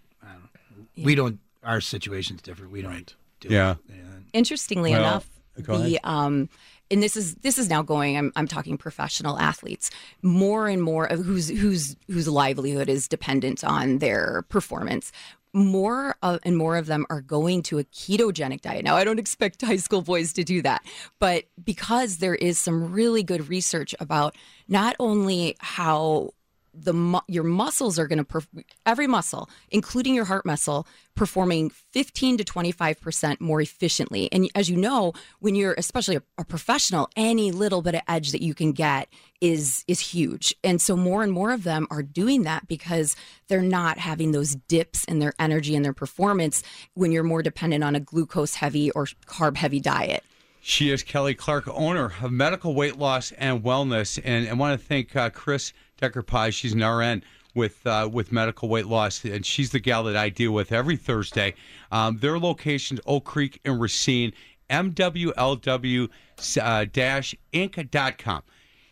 I we don't. Our situation's different. We don't do Yeah. it. Interestingly Well, enough, the um, and this is this is now going. I'm I'm talking professional athletes. More and more of whose whose whose livelihood is dependent on their performance. More of, and more of them are going to a ketogenic diet. Now, I don't expect high school boys to do that, but because there is some really good research about not only how the mu- your muscles are going to perf- every muscle, including your heart muscle, performing 15 to 25 percent more efficiently. And as you know, when you're especially a, a professional, any little bit of edge that you can get is is huge. And so more and more of them are doing that because they're not having those dips in their energy and their performance when you're more dependent on a glucose heavy or carb heavy diet. She is Kelly Clark, owner of Medical Weight Loss and Wellness, and I want to thank uh, Chris Decker Pie. She's an RN with uh, with Medical Weight Loss, and she's the gal that I deal with every Thursday. Um, their locations: Oak Creek and Racine. MWLW-Inc.com.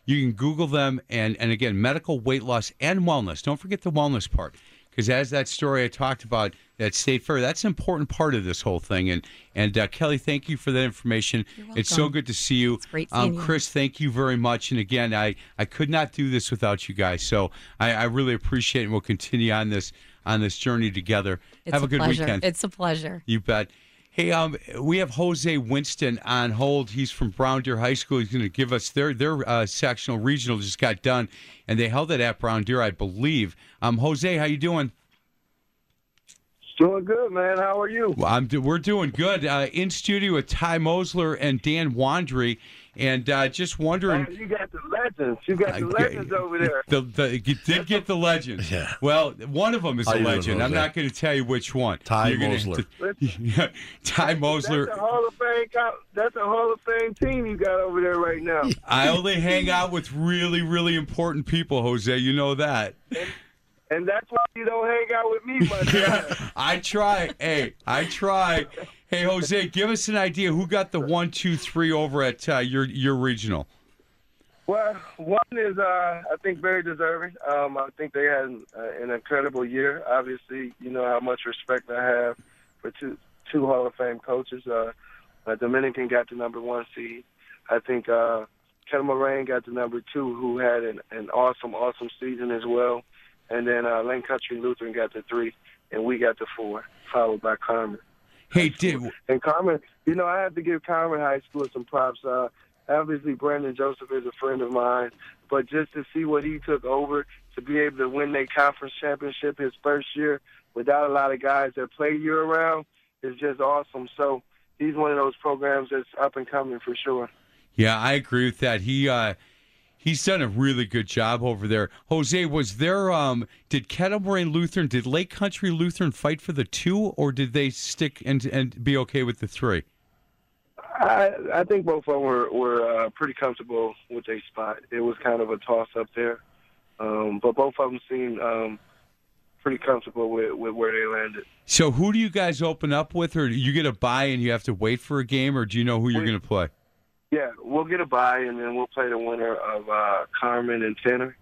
You can Google them, and and again, medical weight loss and wellness. Don't forget the wellness part, because as that story I talked about at State Fair, that's an important part of this whole thing. And and uh, Kelly, thank you for that information. It's so good to see you. great um. Chris, thank you very much. And again, I I could not do this without you guys. So I, I really appreciate, it, and we'll continue on this on this journey together. It's Have a, good pleasure. weekend. It's a pleasure. You bet. Hey, um, we have Jose Winston on hold. He's from Brown Deer High School. He's going to give us their their uh, sectional regional just got done, and they held it at Brown Deer, I believe. Um, Jose, how you doing? Doing good, man. How are you? Well, I'm, we're doing good. Uh, in studio with Ty Mosler and Dan Wandry, and uh, just wondering. Man, you got the legends. You got the legends over there. The, the you did get the legends. Yeah. Well, one of them is How a legend. I'm Jose? not going to tell you which one. Ty You're gonna- Mosler. Yeah, Ty Mosler. That's a Hall of Fame. That's a Hall of Fame team you got over there right now. I only hang out with really, really important people, Jose. You know that. And that's why you don't hang out with me much. I try. Hey, I try. Hey, Jose, give us an idea. Who got the one, two, three over at uh, your your regional? Well, one is uh, I think very deserving. Um, I think they had an, uh, an incredible year. Obviously, you know how much respect I have for two two Hall of Fame coaches. Uh, uh, Dominican got the number one seed. I think uh, Kettle Moraine got the number two, who had an, an awesome, awesome season as well. And then uh, Lake Country Lutheran got the three, and we got the four, followed by Carmen. Hey, did And Carmen, you know, I have to give Carmen High School some props. Uh, obviously, Brandon Joseph is a friend of mine, but just to see what he took over to be able to win their conference championship his first year without a lot of guys that play year round is just awesome. So he's one of those programs that's up and coming for sure. Yeah, I agree with that. He uh, he's done a really good job over there. Jose, was there? Um, did Kettle Moraine Lutheran, did Lake Country Lutheran fight for the two, or did they stick and and be okay with the three? I, I think both of them were, were uh, pretty comfortable with their spot. It was kind of a toss up there, um, but both of them seemed um, pretty comfortable with, with where they landed. So, who do you guys open up with, or do you get a bye and you have to wait for a game, or do you know who you're going to play? Yeah, we'll get a bye, and then we'll play the winner of uh, Carmen and Tenor.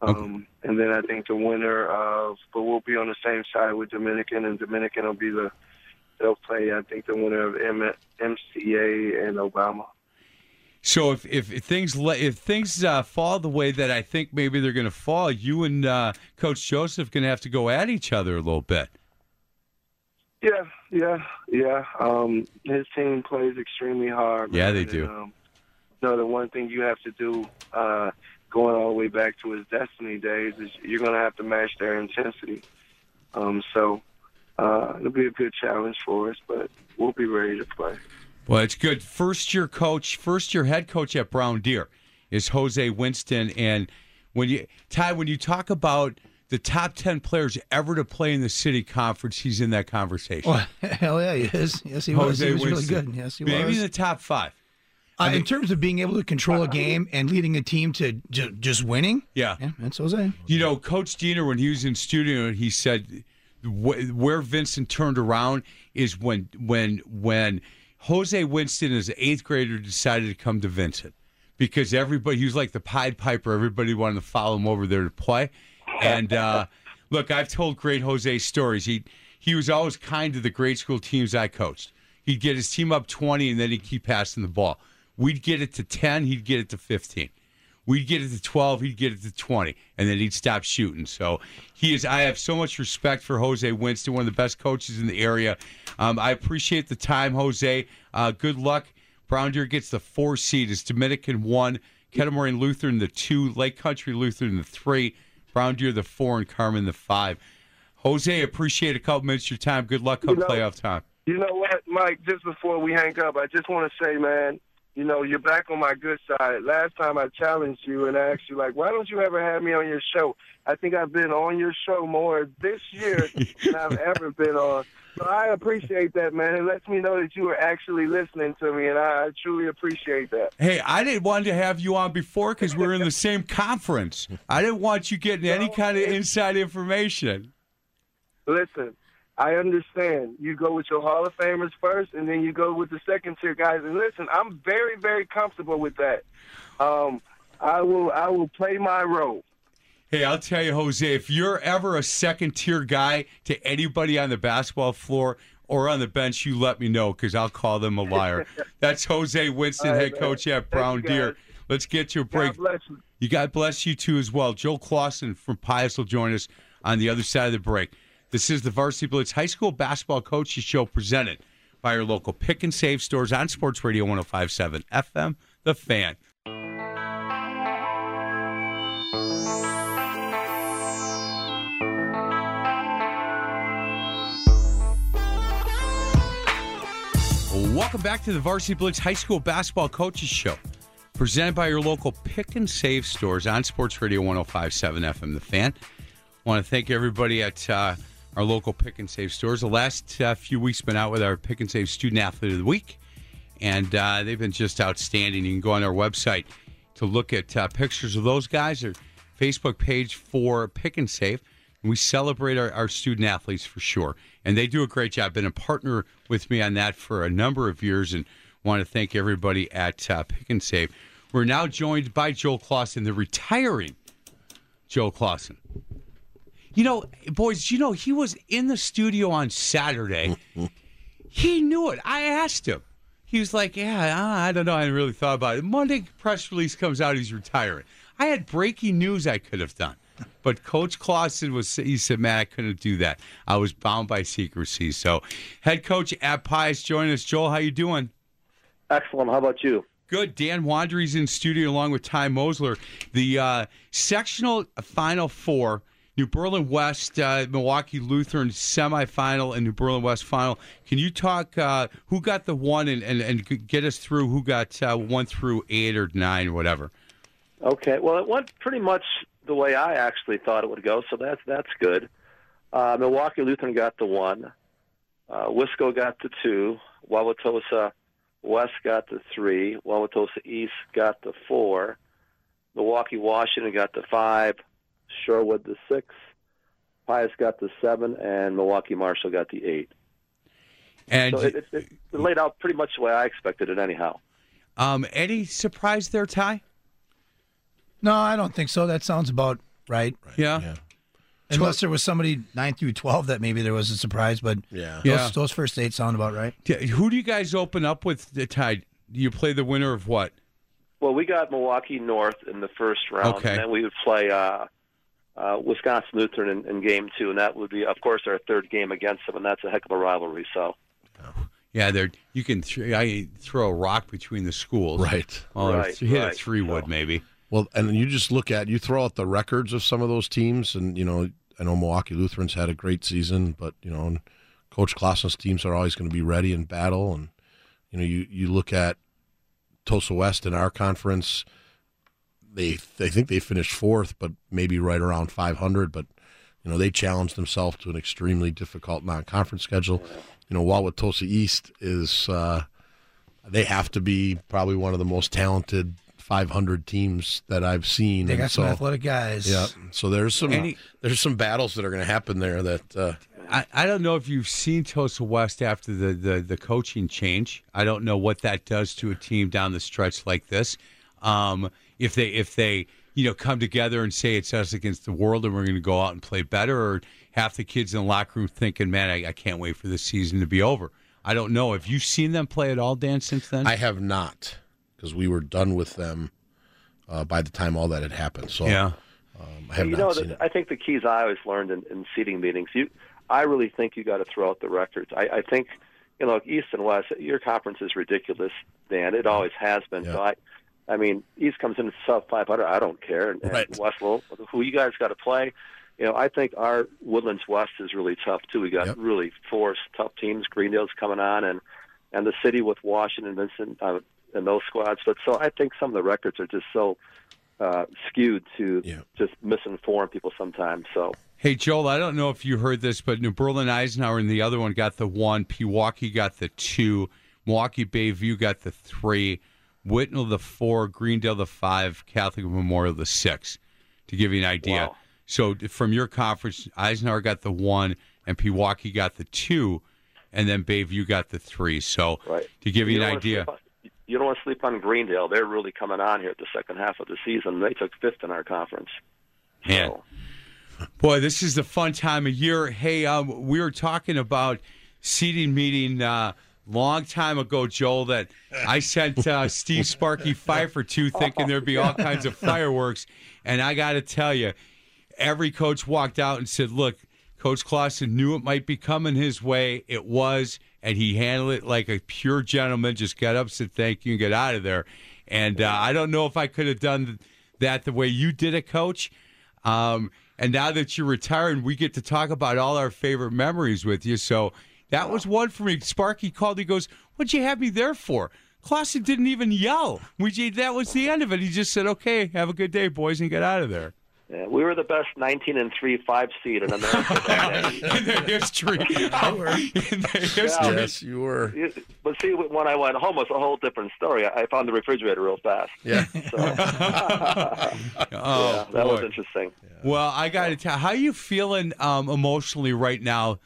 Um, And then I think the winner of, but we'll be on the same side with Dominican, and Dominican will be the, they'll play, I think, the winner of M- MCA and Obama. So if if, if things if things uh, fall the way that I think maybe they're going to fall, you and uh, Coach Joseph going to have to go at each other a little bit. Yeah, yeah, yeah. Um, his team plays extremely hard. Yeah, man, they and, do. um, you know, the one thing you have to do, uh, going all the way back to his Destiny days, is you're going to have to match their intensity. Um, so uh, it'll be a good challenge for us, but we'll be ready to play. Well, it's good. First year coach, first year head coach at Brown Deer is Jose Winston. And when you Ty, when you talk about the top ten players ever to play in the city conference, he's in that conversation. Well, hell yeah, he is. Yes, he was. Jose He was really good. Yes, he was Maybe was. in the top five. Uh, in terms of being able to control a game and leading a team to ju- just winning, Yeah. yeah, that's Jose. You know, Coach Diener, when he was in studio, he said wh- where Vincent turned around is when when when Jose Winston, as an eighth grader, decided to come to Vincent because everybody he was like the Pied Piper. Everybody wanted to follow him over there to play. And uh, look, I've told great Jose stories. He he was always kind to the grade school teams I coached. He'd get his team up twenty, and then he'd keep passing the ball. We'd get it to ten, he'd get it to fifteen. We'd get it to 12, he'd get it to 20, and then he'd stop shooting. So he is, I have so much respect for Jose Winston, one of the best coaches in the area. Um, I appreciate the time, Jose. Uh, good luck. Brown Deer gets the four seed. It's Dominican one, Kettle Moraine Lutheran the two, Lake Country Lutheran the three. Brown Deer the four, and Carmen the five. Jose, appreciate a couple minutes of your time. Good luck come You know- playoff time. You know what, Mike? Just before we hang up, I just want to say, man, you know, you're back on my good side. Last time I challenged you and asked you, like, why don't you ever have me on your show? I think I've been on your show more this year than I've ever been on. So I appreciate that, man. It lets me know that you are actually listening to me, and I, truly appreciate that. Hey, I didn't want to have you on before because we are in the same conference. I didn't want you getting any kind of inside information. Listen, I understand. You go with your Hall of Famers first, and then you go with the second tier guys. And listen, I'm very, very comfortable with that. Um, I will, I will play my role. Hey, I'll tell you, Jose, if you're ever a second tier guy to anybody on the basketball floor or on the bench, you let me know because I'll call them a liar. That's Jose Winston, right, head man. coach at Brown Deer. guys. Let's get to a break. God bless you. You God bless you too as well. Joe Clausen from Pius will join us on the other side of the break. This is the Varsity Blitz High School Basketball Coaches Show presented by your local pick and save stores on Sports Radio 1057 FM, The Fan. Welcome back to the Varsity Blitz High School Basketball Coaches Show, presented by your local pick and save stores on Sports Radio 1057 FM The Fan. I want to thank everybody at uh, our local pick and save stores. The last uh, few weeks been out with our pick and save student athlete of the week, and uh, they've been just outstanding. You can go on our website to look at uh, pictures of those guys or Facebook page for pick and save. We celebrate our, our student athletes for sure, and they do a great job. Been a partner with me on that for a number of years, and want to thank everybody at uh, Pick and Save. We're now joined by Joel Clausen, the retiring Joel Clausen. You know, boys, you know, he was in the studio on Saturday. he knew it. I asked him. He was like, Yeah, I don't know. I really thought about it. Monday press release comes out, he's retiring. I had breaking news I could have done. But Coach Clausen was, he said, man, I couldn't do that. I was bound by secrecy. So, head coach at Pius, join us. Joel, how you doing? Excellent. How about you? Good. Dan Wandry's in studio along with Ty Mosler. The uh, sectional final four, New Berlin West, uh, Milwaukee Lutheran semifinal, and New Berlin West final. Can you talk uh, who got the one and, and, and get us through who got uh, one through eight or nine or whatever? Okay. Well, it went pretty much the way I actually thought it would go, so that's that's good. Uh, Milwaukee Lutheran got the one. Uh, Wisco got the two. Wauwatosa West got the three. Wauwatosa East got the four. Milwaukee Washington got the five. Shorewood the six. Pius got the seven, and Milwaukee Marshall got the eight. And so it, it, it laid out pretty much the way I expected it, anyhow. um, any surprise there, Ty? No, I don't think so. That sounds about right. Yeah. Unless there was somebody nine through twelve that maybe there was a surprise, but yeah, those, Yeah. those first eight sound about right. Yeah, Who do you guys open up with, the Ty? Do you play the winner of what? Well, we got Milwaukee North in the first round, Okay. and then we would play uh, uh, Wisconsin Lutheran in, in game two, and that would be, of course, our third game against them, and that's a heck of a rivalry. So, Yeah, there you can th- I throw a rock between the schools. Right. Oh, Right, hit a right. three wood maybe. Well, and you just look at you throw out the records of some of those teams, and you know I know Milwaukee Lutherans had a great season, but you know Coach Clausen's teams are always going to be ready in battle, and you know you you look at Tosa West in our conference, they they think they finished fourth, but maybe right around 500, but you know they challenged themselves to an extremely difficult non-conference schedule. You know, while with Tosa East is uh, they have to be probably one of the most talented 500 teams that I've seen. They And got some athletic guys. Yeah, so there's some Any- there's some battles that are going to happen there. That uh, I, I don't know if you've seen Tosa West after the, the, the coaching change. I don't know what that does to a team down the stretch like this. Um, if they if they you know come together and say it's us against the world and we're going to go out and play better, or half the kids in the locker room thinking, "Man, I, I can't wait for this season to be over." I don't know. Have you seen them play at all, Dan? Since then, I have not because we were done with them uh, by the time all that had happened. So Yeah. um, I have you not know, seen the, it. I think the keys I always learned in, in seating meetings, you, I really think you got to throw out the records. I, I think, you know, East and West, your conference is ridiculous, Dan. It always has been. So I, I mean, East comes in sub 500. I don't care. And, Right. and West, well, who you guys got to play? You know, I think our Woodlands West is really tough too. We got really four tough teams. Greendale's coming on, and and the city with Washington, Vincent, uh, and those squads. But so I think some of the records are just so uh, skewed to just misinform people sometimes. So Hey, Joel, I don't know if you heard this, but New Berlin Eisenhower and the other one got the one. Pewaukee got the two. Milwaukee Bayview got the three. Whitnall the four. Greendale the five. Catholic Memorial the six. To give you an idea. Wow. So from your conference, Eisenhower got the one, and Pewaukee got the two, and then Bayview got the three. So to give you, don't an idea, sleep on- you don't want to sleep on Greendale. They're really coming on here at the second half of the season. They took fifth in our conference. Man. Boy, this is the fun time of year. Hey, um, we were talking about seating meeting uh, long time ago, Joel. That I sent uh, Steve Sparky Pfeiffer two, thinking there'd be all kinds of fireworks, and I got to tell you, every coach walked out and said, "Look, Coach Clausen knew it might be coming his way. It was, and he handled it like a pure gentleman. Just got up, said thank you, and get out of there." And uh, I don't know if I could have done that the way you did it, Coach. Um, and now that you're retiring, we get to talk about all our favorite memories with you. So that was one for me. Sparky called. He goes, "What'd you have me there for?" Clausen didn't even yell. We that was the end of it. He just said, "Okay, have a good day, boys," and get out of there. Yeah, we were the best 19 and 3 five seed in America that day. in the history. in the history. Yes, you were. You- But see, when I went home, it was a whole different story. I I found the refrigerator real fast. Yeah. Oh, yeah, that was boy. interesting. Well, I got to tell, how you feeling um, emotionally right now?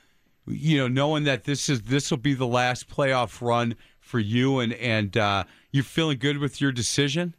You know, knowing that this is this will be the last playoff run for you, and and uh, you feeling good with your decision?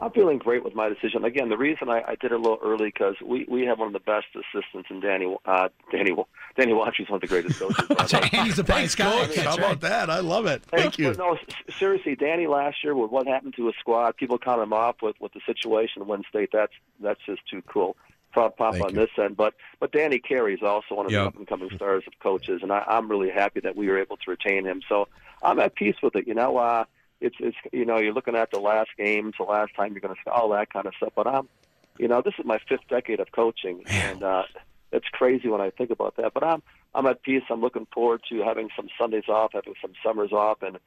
I'm feeling great with my decision. Again, the reason I, I did it a little early because we, we have one of the best assistants in Danny uh, Danny Danny Watch is one of the greatest coaches. by the way. Danny's a nice guy. Coach, how about that? I love it. Hey, Thank you. No, seriously, Danny last year with what happened to his squad, people count him off with with the situation in Win State. That's that's just too cool. Pop, pop on you. this end, but but Danny Carey is also one of Yep. the up and coming stars of coaches, and I, I'm really happy that we were able to retain him. So I'm at peace with it. You know, uh, it's it's you know you're looking at the last games, the last time you're going to see all that kind of stuff. But I'm, you know, this is my fifth decade of coaching, and uh, it's crazy when I think about that. But I'm I'm at peace. I'm looking forward to having some Sundays off, having some summers off, and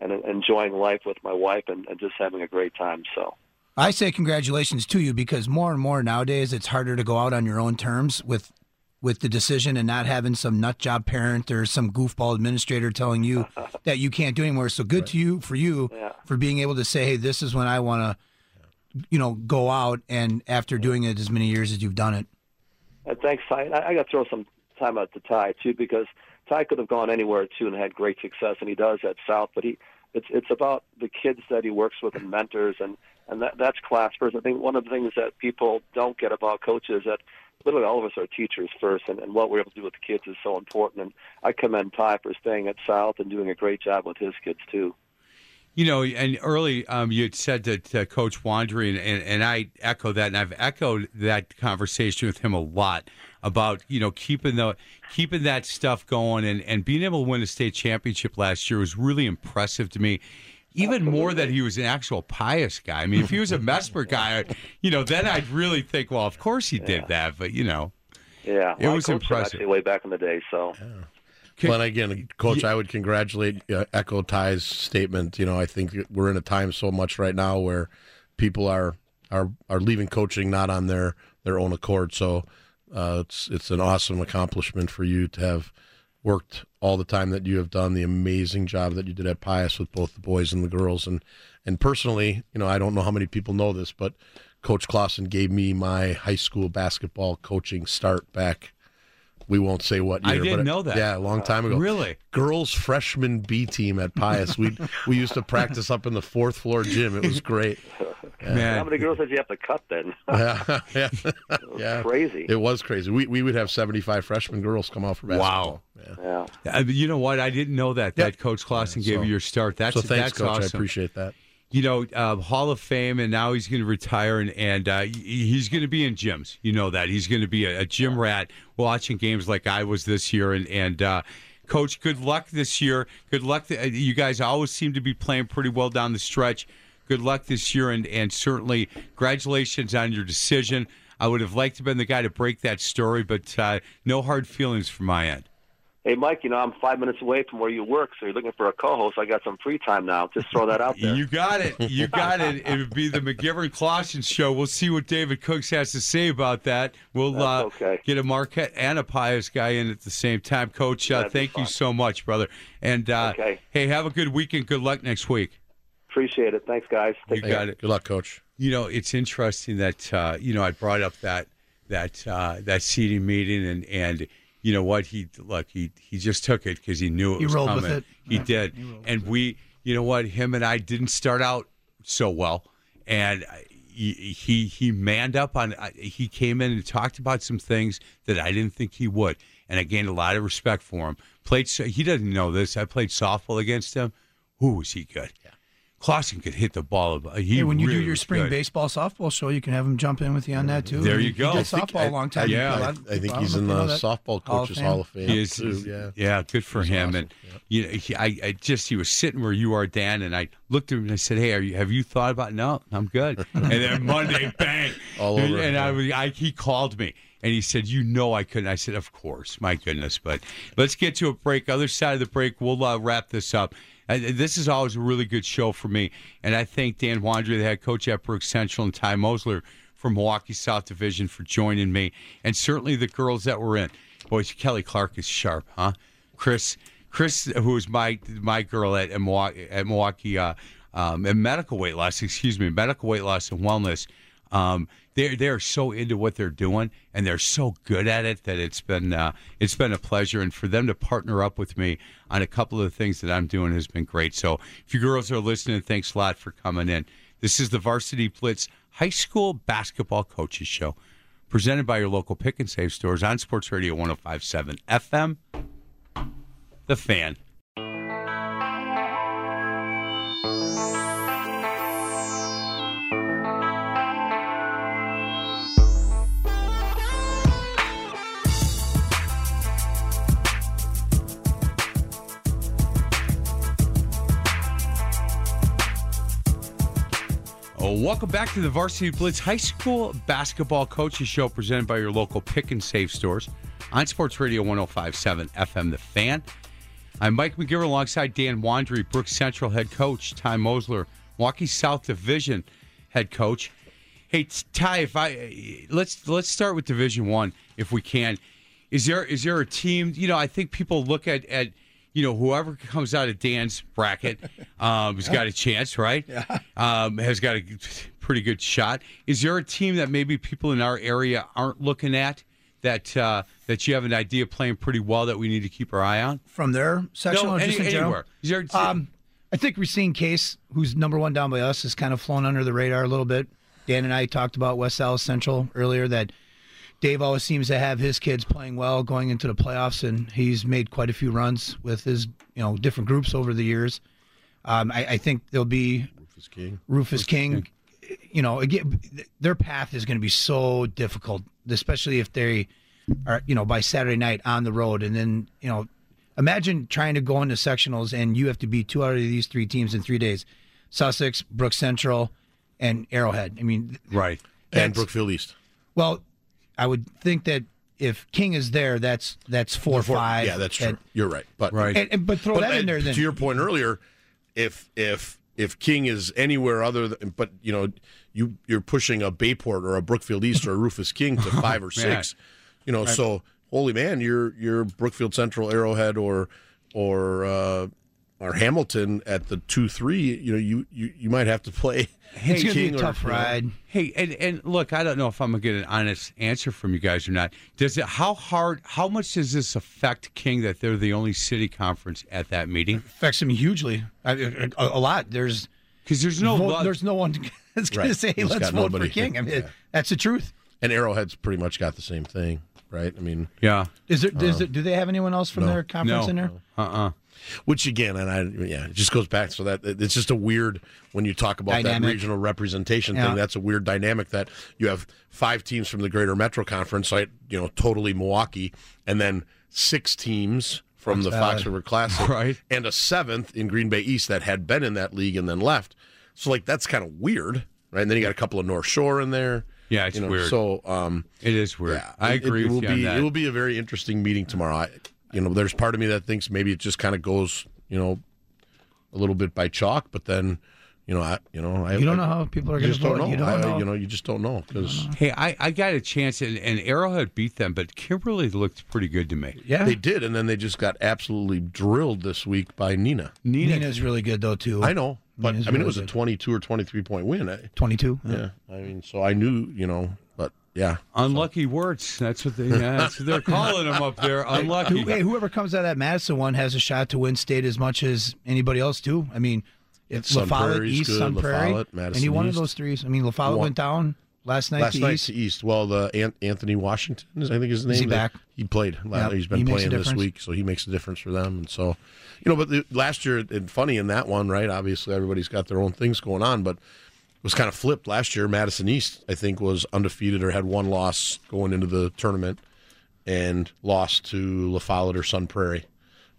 and enjoying life with my wife, and, and just having a great time. So. I say congratulations to you because more and more nowadays it's harder to go out on your own terms with with the decision and not having some nut job parent or some goofball administrator telling you that you can't do anymore. So good to you for you Yeah. for being able to say, "Hey, this is when I want to you know, go out and after doing it as many years as you've done it." Uh, thanks, Ty. I, I got to throw some time out to Ty too because Ty could have gone anywhere too and had great success, and he does at South. But he, it's it's about the kids that he works with and mentors, and and that that's class first. I think one of the things that people don't get about coaches is that literally all of us are teachers first, and, and what we're able to do with the kids is so important. And I commend Ty for staying at South and doing a great job with his kids too. You know, and early um, you said that to Coach Wandry, and, and, and I echo that, and I've echoed that conversation with him a lot about you know keeping the keeping that stuff going, and, and being able to win a state championship last year was really impressive to me. Even more that he was an actual Pius guy. I mean, if he was a Messmer guy, you know, then I'd really think, well, of course he did that. But you know, Yeah, It well, I was coached impressive. actually way back in the day. So Well, and again, Coach, I would congratulate, uh, echo Ty's statement. You know, I think we're in a time so much right now where people are are are leaving coaching not on their their own accord. So uh, it's it's an awesome accomplishment for you to have worked all the time that you have done, the amazing job that you did at Pius with both the boys and the girls, and and personally, you know, I don't know how many people know this, but Coach Clausen gave me my high school basketball coaching start back. We won't say what I year. didn't but know that. Yeah, a long time ago. Really? Girls freshman B team at Pius. We we used to practice up in the fourth floor gym. It was great. Yeah. how many girls did you have to cut then? yeah, yeah, yeah. crazy. It was crazy. We we would have seventy five freshman girls come out for basketball. Wow. Yeah. Uh, you know what? I didn't know that that Coach Clausen gave so- you your start. That's so thanks, that's Coach. I appreciate that. You know, uh, Hall of Fame, and now he's going to retire, and, and uh, he's going to be in gyms. You know that he's going to be a, a gym rat, watching games like I was this year. And and uh, Coach, good luck this year. Good luck. To, uh, you guys always seem to be playing pretty well down the stretch. Good luck this year, and and certainly congratulations on your decision. I would have liked to have been the guy to break that story, but uh, no hard feelings from my end. Hey, Mike, you know, I'm five minutes away from where you work, so you're looking for a co host. I got some free time now. Just throw that out there. You got it. You got it. It would be the McGivern Clausen show. We'll see what David Cooks has to say about that. We'll uh, okay. get a Marquette and a Pius guy in at the same time. Coach, uh, thank you so much, brother. And uh, Okay. hey, have a good weekend. Good luck next week. Appreciate it. Thanks, guys. You got it. Good luck, Coach. You know, it's interesting that uh, you know I brought up that that uh, that seating meeting, and and you know what he look he he just took it because he knew it He was rolled with coming. it. He did, and we, you know what, him and I didn't start out so well, and he he, he manned up on. He came in and talked about some things that I didn't think he would, and I gained a lot of respect for him. Played, he doesn't know this. I played softball against him. Who was he good? Yeah. Clausen could hit the ball. He hey, when you do your spring good. baseball softball show, you can have him jump in with you on that too. There He- you go. He I did think- softball a long time. yeah. A I- I think he's in the softball coaches Hall of Fame. He is, too, yeah. yeah, good for him. And you know, he, I, I just he was sitting where you are, Dan, and I looked at him and I said, "Hey, are you, have you thought about? No, I'm good." and then Monday, bang, All and, over, and I, was, I he called me and he said, "You know, I couldn't." I said, "Of course, my goodness." But let's get to a break. Other side of the break, we'll uh, wrap this up. Uh, this is always a really good show for me, and I thank Dan Wandry, the head coach at Brooks Central, and Ty Mosler from Milwaukee South Division for joining me, and certainly the girls that were in. Boys, Kelly Clark is sharp, huh? Chris, Chris, who is my my girl at, at Milwaukee, uh, um, medical weight loss, excuse me, medical weight loss and wellness. Um, they're they're so into what they're doing and they're so good at it that it's been uh, it's been a pleasure and for them to partner up with me on a couple of the things that I'm doing has been great. So if you girls are listening, thanks a lot for coming in. This is the Varsity Blitz High School Basketball Coaches Show, presented by your local pick and save stores on Sports Radio 105.7 FM. The Fan. Oh, welcome back to the Varsity Blitz High School Basketball Coaches Show presented by your local pick and save stores on Sports Radio 1057 FM The Fan. I'm Mike McGivern alongside Dan Wandry, Brookfield Central head coach, Ty Mosler, Milwaukee South Division head coach. Hey Ty, if I let's let's start with Division One if we can. Is there is there a team? You know, I think people look at at you know whoever comes out of Dan's bracket um, has got a chance, right? Yeah. Um, has got a pretty good shot. Is there a team that maybe people in our area aren't looking at that uh, that you have an idea playing pretty well that we need to keep our eye on? from their section No, or any- anywhere. There- um, I think Racine Case, who's number one down by us, has kind of flown under the radar a little bit. Dan and I talked about West Allis Central earlier that Dave always seems to have his kids playing well going into the playoffs, and he's made quite a few runs with his you know different groups over the years. Um, I, I think there'll be Rufus King. Rufus King. You know, again, their path is going to be so difficult, especially if they are, you know, by Saturday night on the road, and then you know, imagine trying to go into sectionals and you have to beat two out of these three teams in three days: Sussex, Brookfield Central, and Arrowhead. I mean, right, And Brookfield East. Well, I would think that if King is there, that's that's four or five. Yeah, that's true. And- You're right. But And- and- but throw that in there then. To your point earlier, if if if King is anywhere other than, but you know, you you're pushing a Bayport or a Brookfield East or a Rufus King to five or six. You know, Right. so holy man, you're you're Brookfield Central, Arrowhead, or or uh, or Hamilton at the two three. You know, you you, you might have to play. It's gonna be a King or- tough you know, ride. Hey, and, and look, I don't know if I'm gonna get an honest answer from you guys or not. Does it? How hard? How much does this affect King that they're the only city conference at that meeting? affects him hugely. I, a, a lot. There's because there's no vote- there's no one that's going Right. to say He's let's vote nobody. for King. I mean, Yeah. that's the truth. And Arrowhead's pretty much got the same thing, right? I mean, yeah. Is there, is Uh, there do they have anyone else from no. their conference in there? Uh uh Which again, and I yeah, it just goes back so that it's just a weird when you talk about Dynamic. that regional representation Yeah. thing. That's a weird dynamic that you have five teams from the Greater Metro Conference, like you know, totally Milwaukee, and then six teams from the Fox River Classic, Right. and a seventh in Green Bay East that had been in that league and then left. So like that's kind of weird, right? And then you got a couple of North Shore in there. Yeah, it's you know, weird. So um, it is weird. yeah, I it- agree it, with will you on be, that. It will be a very interesting meeting tomorrow. I, you know, there's part of me that thinks maybe it just kind of goes, you know, a little bit by chalk, but then, you know, I, you know, I, You don't I- know how people are gonna just don't know. You don't I- know. You know, you just don't know because uh-huh. Hey, I, I got a chance, and, and Arrowhead beat them, but Kimberly looked pretty good to me. Yeah, they did, and then they just got absolutely drilled this week by Neenah. Neenah, Neenah's really good though too. I know, but Neenah's I mean, really it was a 22 or 23 point win. Eh? 22. yeah, I mean, so I knew, you know, but yeah, unlucky words. That's what they. Yeah, that's what they're calling them up there. Unlucky. Who- hey, whoever comes out of that Madison one has a shot to win state as much as anybody else too. I mean, if Sun La Follette, Prairie's East, good, Sun La Prairie, Follette, Madison any one of those threes. I mean, La Follette went down last night last to night East. to East. Well, the An- Anthony Washington is, I think, his name. Is he that- back? He played. La- Yep, He's been he playing this week, so he makes a difference for them. And so, you know, but the, last year, and funny in that one, right? Obviously, everybody's got their own things going on, but it was kind of flipped last year. Madison East, I think, was undefeated or had one loss going into the tournament, and lost to La Follette or Sun Prairie.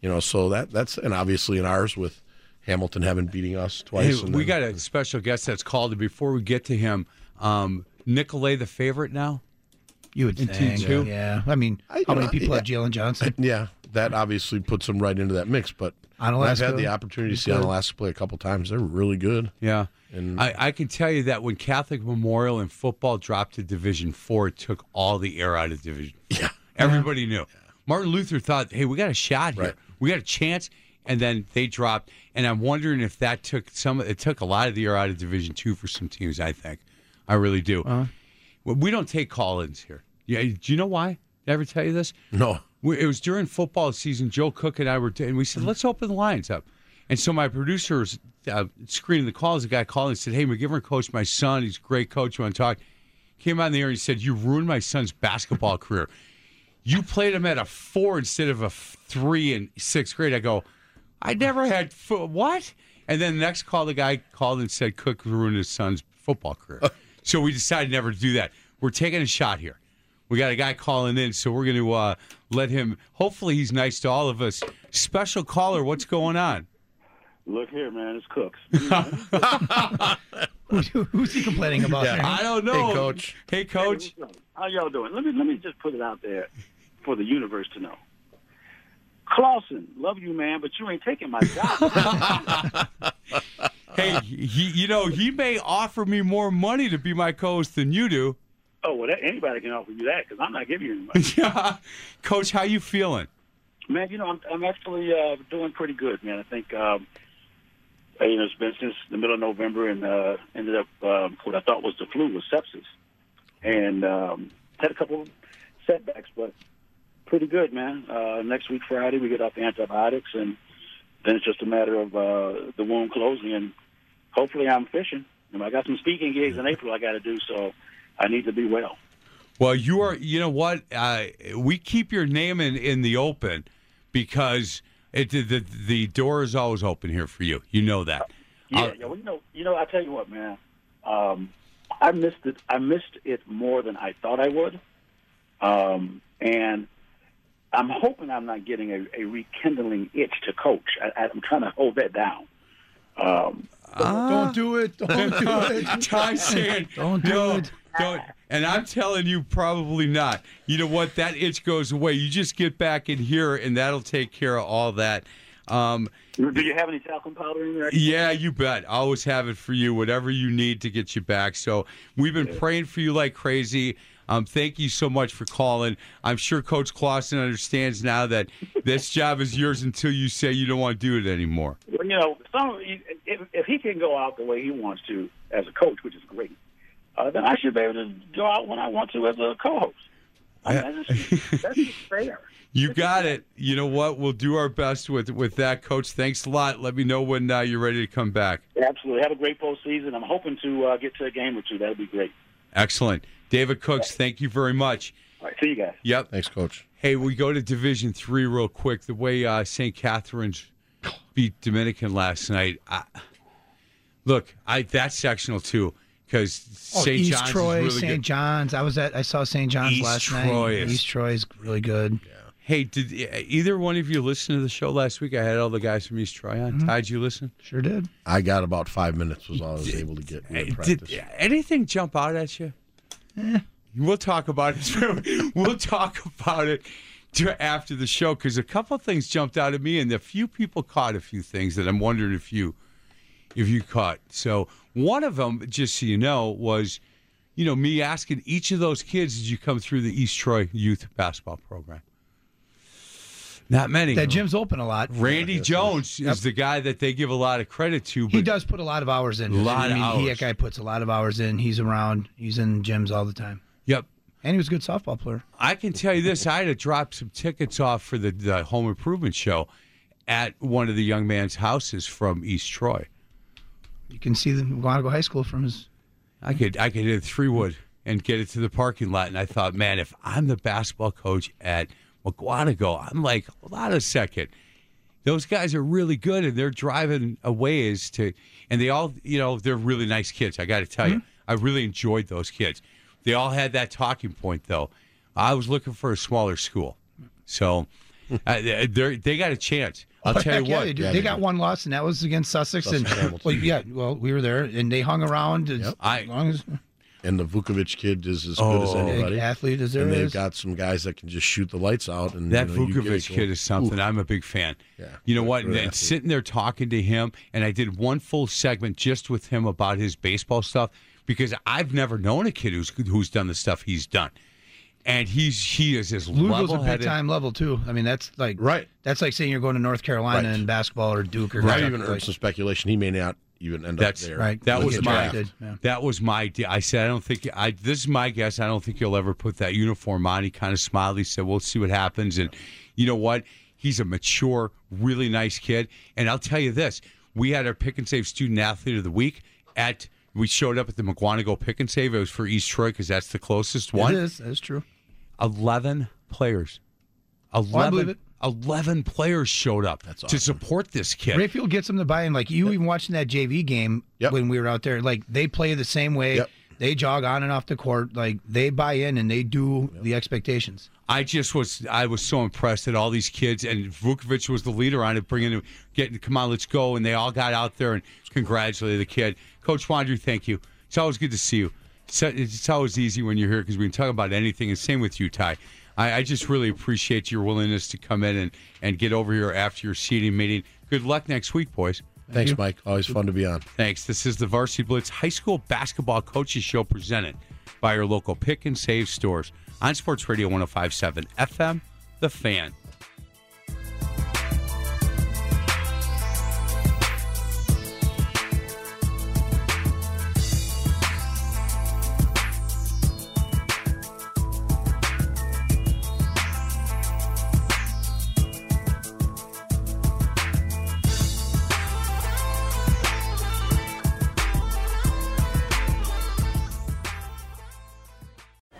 You know, so that that's and obviously in ours with Hamilton having beating us twice. Hey, and we then- got a special guest that's called. And before we get to him, um, Nicolet the favorite now. You would In think, T2? yeah. I mean, I- how many people yeah. have Jalen Johnson? Yeah, that obviously puts them right into that mix. But I've had the opportunity to he's see good. Onalaska play a couple times. They're really good. Yeah. And I, I can tell you that when Catholic Memorial and football dropped to Division Four, it took all the air out of Division. Yeah, everybody knew. Martin Luther thought, "Hey, we got a shot here. We got a chance." And then they dropped, and I'm wondering if that took some. It took a lot of the air out of Division Two for some teams. I think, I really do. Uh-huh. We don't take call-ins here. Yeah, do you know why? Did I ever tell you this? No. We, it was during football season. Joe Cook and I were, and we said, let's open the lines up. And so my producer was uh, screening the calls. The guy called and said, "Hey, McGivern coached my son. He's a great coach. You want to talk?" Came on the air and he said, "You ruined my son's basketball career. You played him at a four instead of a three in sixth grade." I go, "I never had fo- what?" And then the next call, the guy called and said, "Cook ruined his son's football career." so we decided never to do that. We're taking a shot here. We got a guy calling in, so we're going to uh, let him. Hopefully, he's nice to all of us. Special caller, what's going on? Look here, man, it's Cooks. Who- Who's he complaining about? I don't know. Coach. Hey, coach. How y'all doing? Let me let me just put it out there for the universe to know. Clausen, love you, man, but you ain't taking my job. Hey, he, you know, he may offer me more money to be my co-host than you do. oh well, that, anybody can offer you that because I'm not giving you any money. yeah, coach, how you feeling? Man, you know, I'm, I'm actually uh, doing pretty good, man. I think, um, uh, you know, it's been since the middle of November and uh, ended up um, what I thought was the flu was sepsis. And um, had a couple of setbacks, but pretty good, man. Uh, next week, Friday, we get off antibiotics, and then it's just a matter of uh, the wound closing. And hopefully, I'm fishing. You know, I got some speaking gigs in April I got to do, so I need to be well. Well, you are. You know what? Uh, we keep your name in in the open because it the the, the door is always open here for you. You know that. Yeah, Uh, yeah. Well, you know, you know, I tell you what, man. Um, I missed it. I missed it more than I thought I would, um, and I'm hoping I'm not getting a, a rekindling itch to coach. I, I'm trying to hold that down. Um, Don't do it. Don't do it. Ty's saying, Don't do no, it. Don't. And I'm telling you, probably not. You know what? That itch goes away. You just get back in here, and that'll take care of all that. Um, do you have any talcum powder in there? yeah, you bet. I always have it for you, whatever you need to get you back. So we've been praying for you like crazy. Um, thank you so much for calling. I'm sure Coach Clausen understands now that this job is yours until you say you don't want to do it anymore. Well, you know, some if, if he can go out the way he wants to as a coach, which is great, uh, then I should be able to go out when I want to as a co-host. I mean, that's, just, that's just fair. You got it. You know what? We'll do our best with with that, Coach. Thanks a lot. Let me know when uh, you're ready to come back. Absolutely. Have a great postseason. I'm hoping to uh, get to a game or two. That'd be great. Excellent, David Cooks. Thank you very much. All right. See you guys. Yep. Thanks, Coach. Hey, we go to Division Three real quick. The way uh, St. Catherine's beat Dominican last night. I, look, I that's sectional too because Oh, St. East John's Troy, is really St. good. John's. I was at. I saw St. John's East last Troy night. is- East Troy's really good. Hey, did uh, either one of you listen to the show last week? I had all the guys from East Troy on. Mhm. Ty, did you listen? Sure did. I got about five minutes was all I was able to get. in practice. Did anything jump out at you? Eh. We'll talk about it. we'll talk about it to- after the show because a couple of things jumped out at me, and a few people caught a few things that I'm wondering if you if you caught. So one of them, just so you know, was you know me asking each of those kids, "Did you come through the East Troy Youth Basketball Program?" Not many. That gym's open a lot. Randy Jones is the guy that they give a lot of credit to. But He does put a lot of hours in. A lot I of mean, He, hours. that guy puts a lot of hours in. He's around. He's in gyms all the time. Yep. And he was a good softball player. I can tell you this: I had to drop some tickets off for the, the home improvement show at one of the young man's houses from East Troy. You can see the Guanago High School from his. I could I could hit three wood and get it to the parking lot, and I thought, man, if I'm the basketball coach at Mukwonago, I'm like, hold on a second. Those guys are really good, and they're driving a ways to, and they all, you know, they're really nice kids. I got to tell you, I really enjoyed those kids. They all had that talking point, though. I was looking for a smaller school, so uh, they they got a chance. I'll Oh, tell heck you yeah, what, they, do. they got one loss, and that was against Sussex. Sussex and well, yeah, well, we were there, and they hung around. As, I, as long as And the Vukovic kid is as good as Oh. anybody. Athlete as there and they've is. got some guys that can just shoot the lights out. And That you know, Vukovic it kid is something. Ooh. I'm a big fan. Yeah. You know what? And athlete. sitting there talking to him, and I did one full segment just with him about his baseball stuff because I've never known a kid who's who's done the stuff he's done, and he's he is as Louisville's a big level-headed. time level too. I mean, that's like right. That's like saying you're going to North Carolina Right. in basketball or Duke or I've even heard like, some speculation he may not even end That's up there. right. That was my yeah. that was my idea. I said I don't think I. This is my guess. I don't think you'll ever put that uniform on. He kind of smiled. He said, "We'll see what happens." And you know what? He's a mature, really nice kid. And I'll tell you this: we had our pick and save student athlete of the week at. We showed up at the Mukwonago Pick and Save. It was for East Troy because that's the closest one. It is. That's true. Eleven players. Oh, I believe 11, it. 11 players showed up to support this kid. Rayfield gets them to buy in. Like you, even watching that JV game when we were out there, like they play the same way. Yep. They jog on and off the court. Like they buy in and they do the expectations. I just was I was so impressed at all these kids, and Vukovic was the leader on it, bringing him, getting come on, let's go, and they all got out there and congratulated the kid. Coach Wandry, thank you. It's always good to see you. It's, it's always easy when you're here because we can talk about anything, and same with you, Ty. I, I just really appreciate your willingness to come in and, and get over here after your seating meeting. Good luck next week, boys. Thanks, Mike. Always fun to be on. Thanks. This is the Varsity Blitz High School Basketball Coaches Show presented by your local pick and save stores on Sports Radio 1057 FM, The Fan.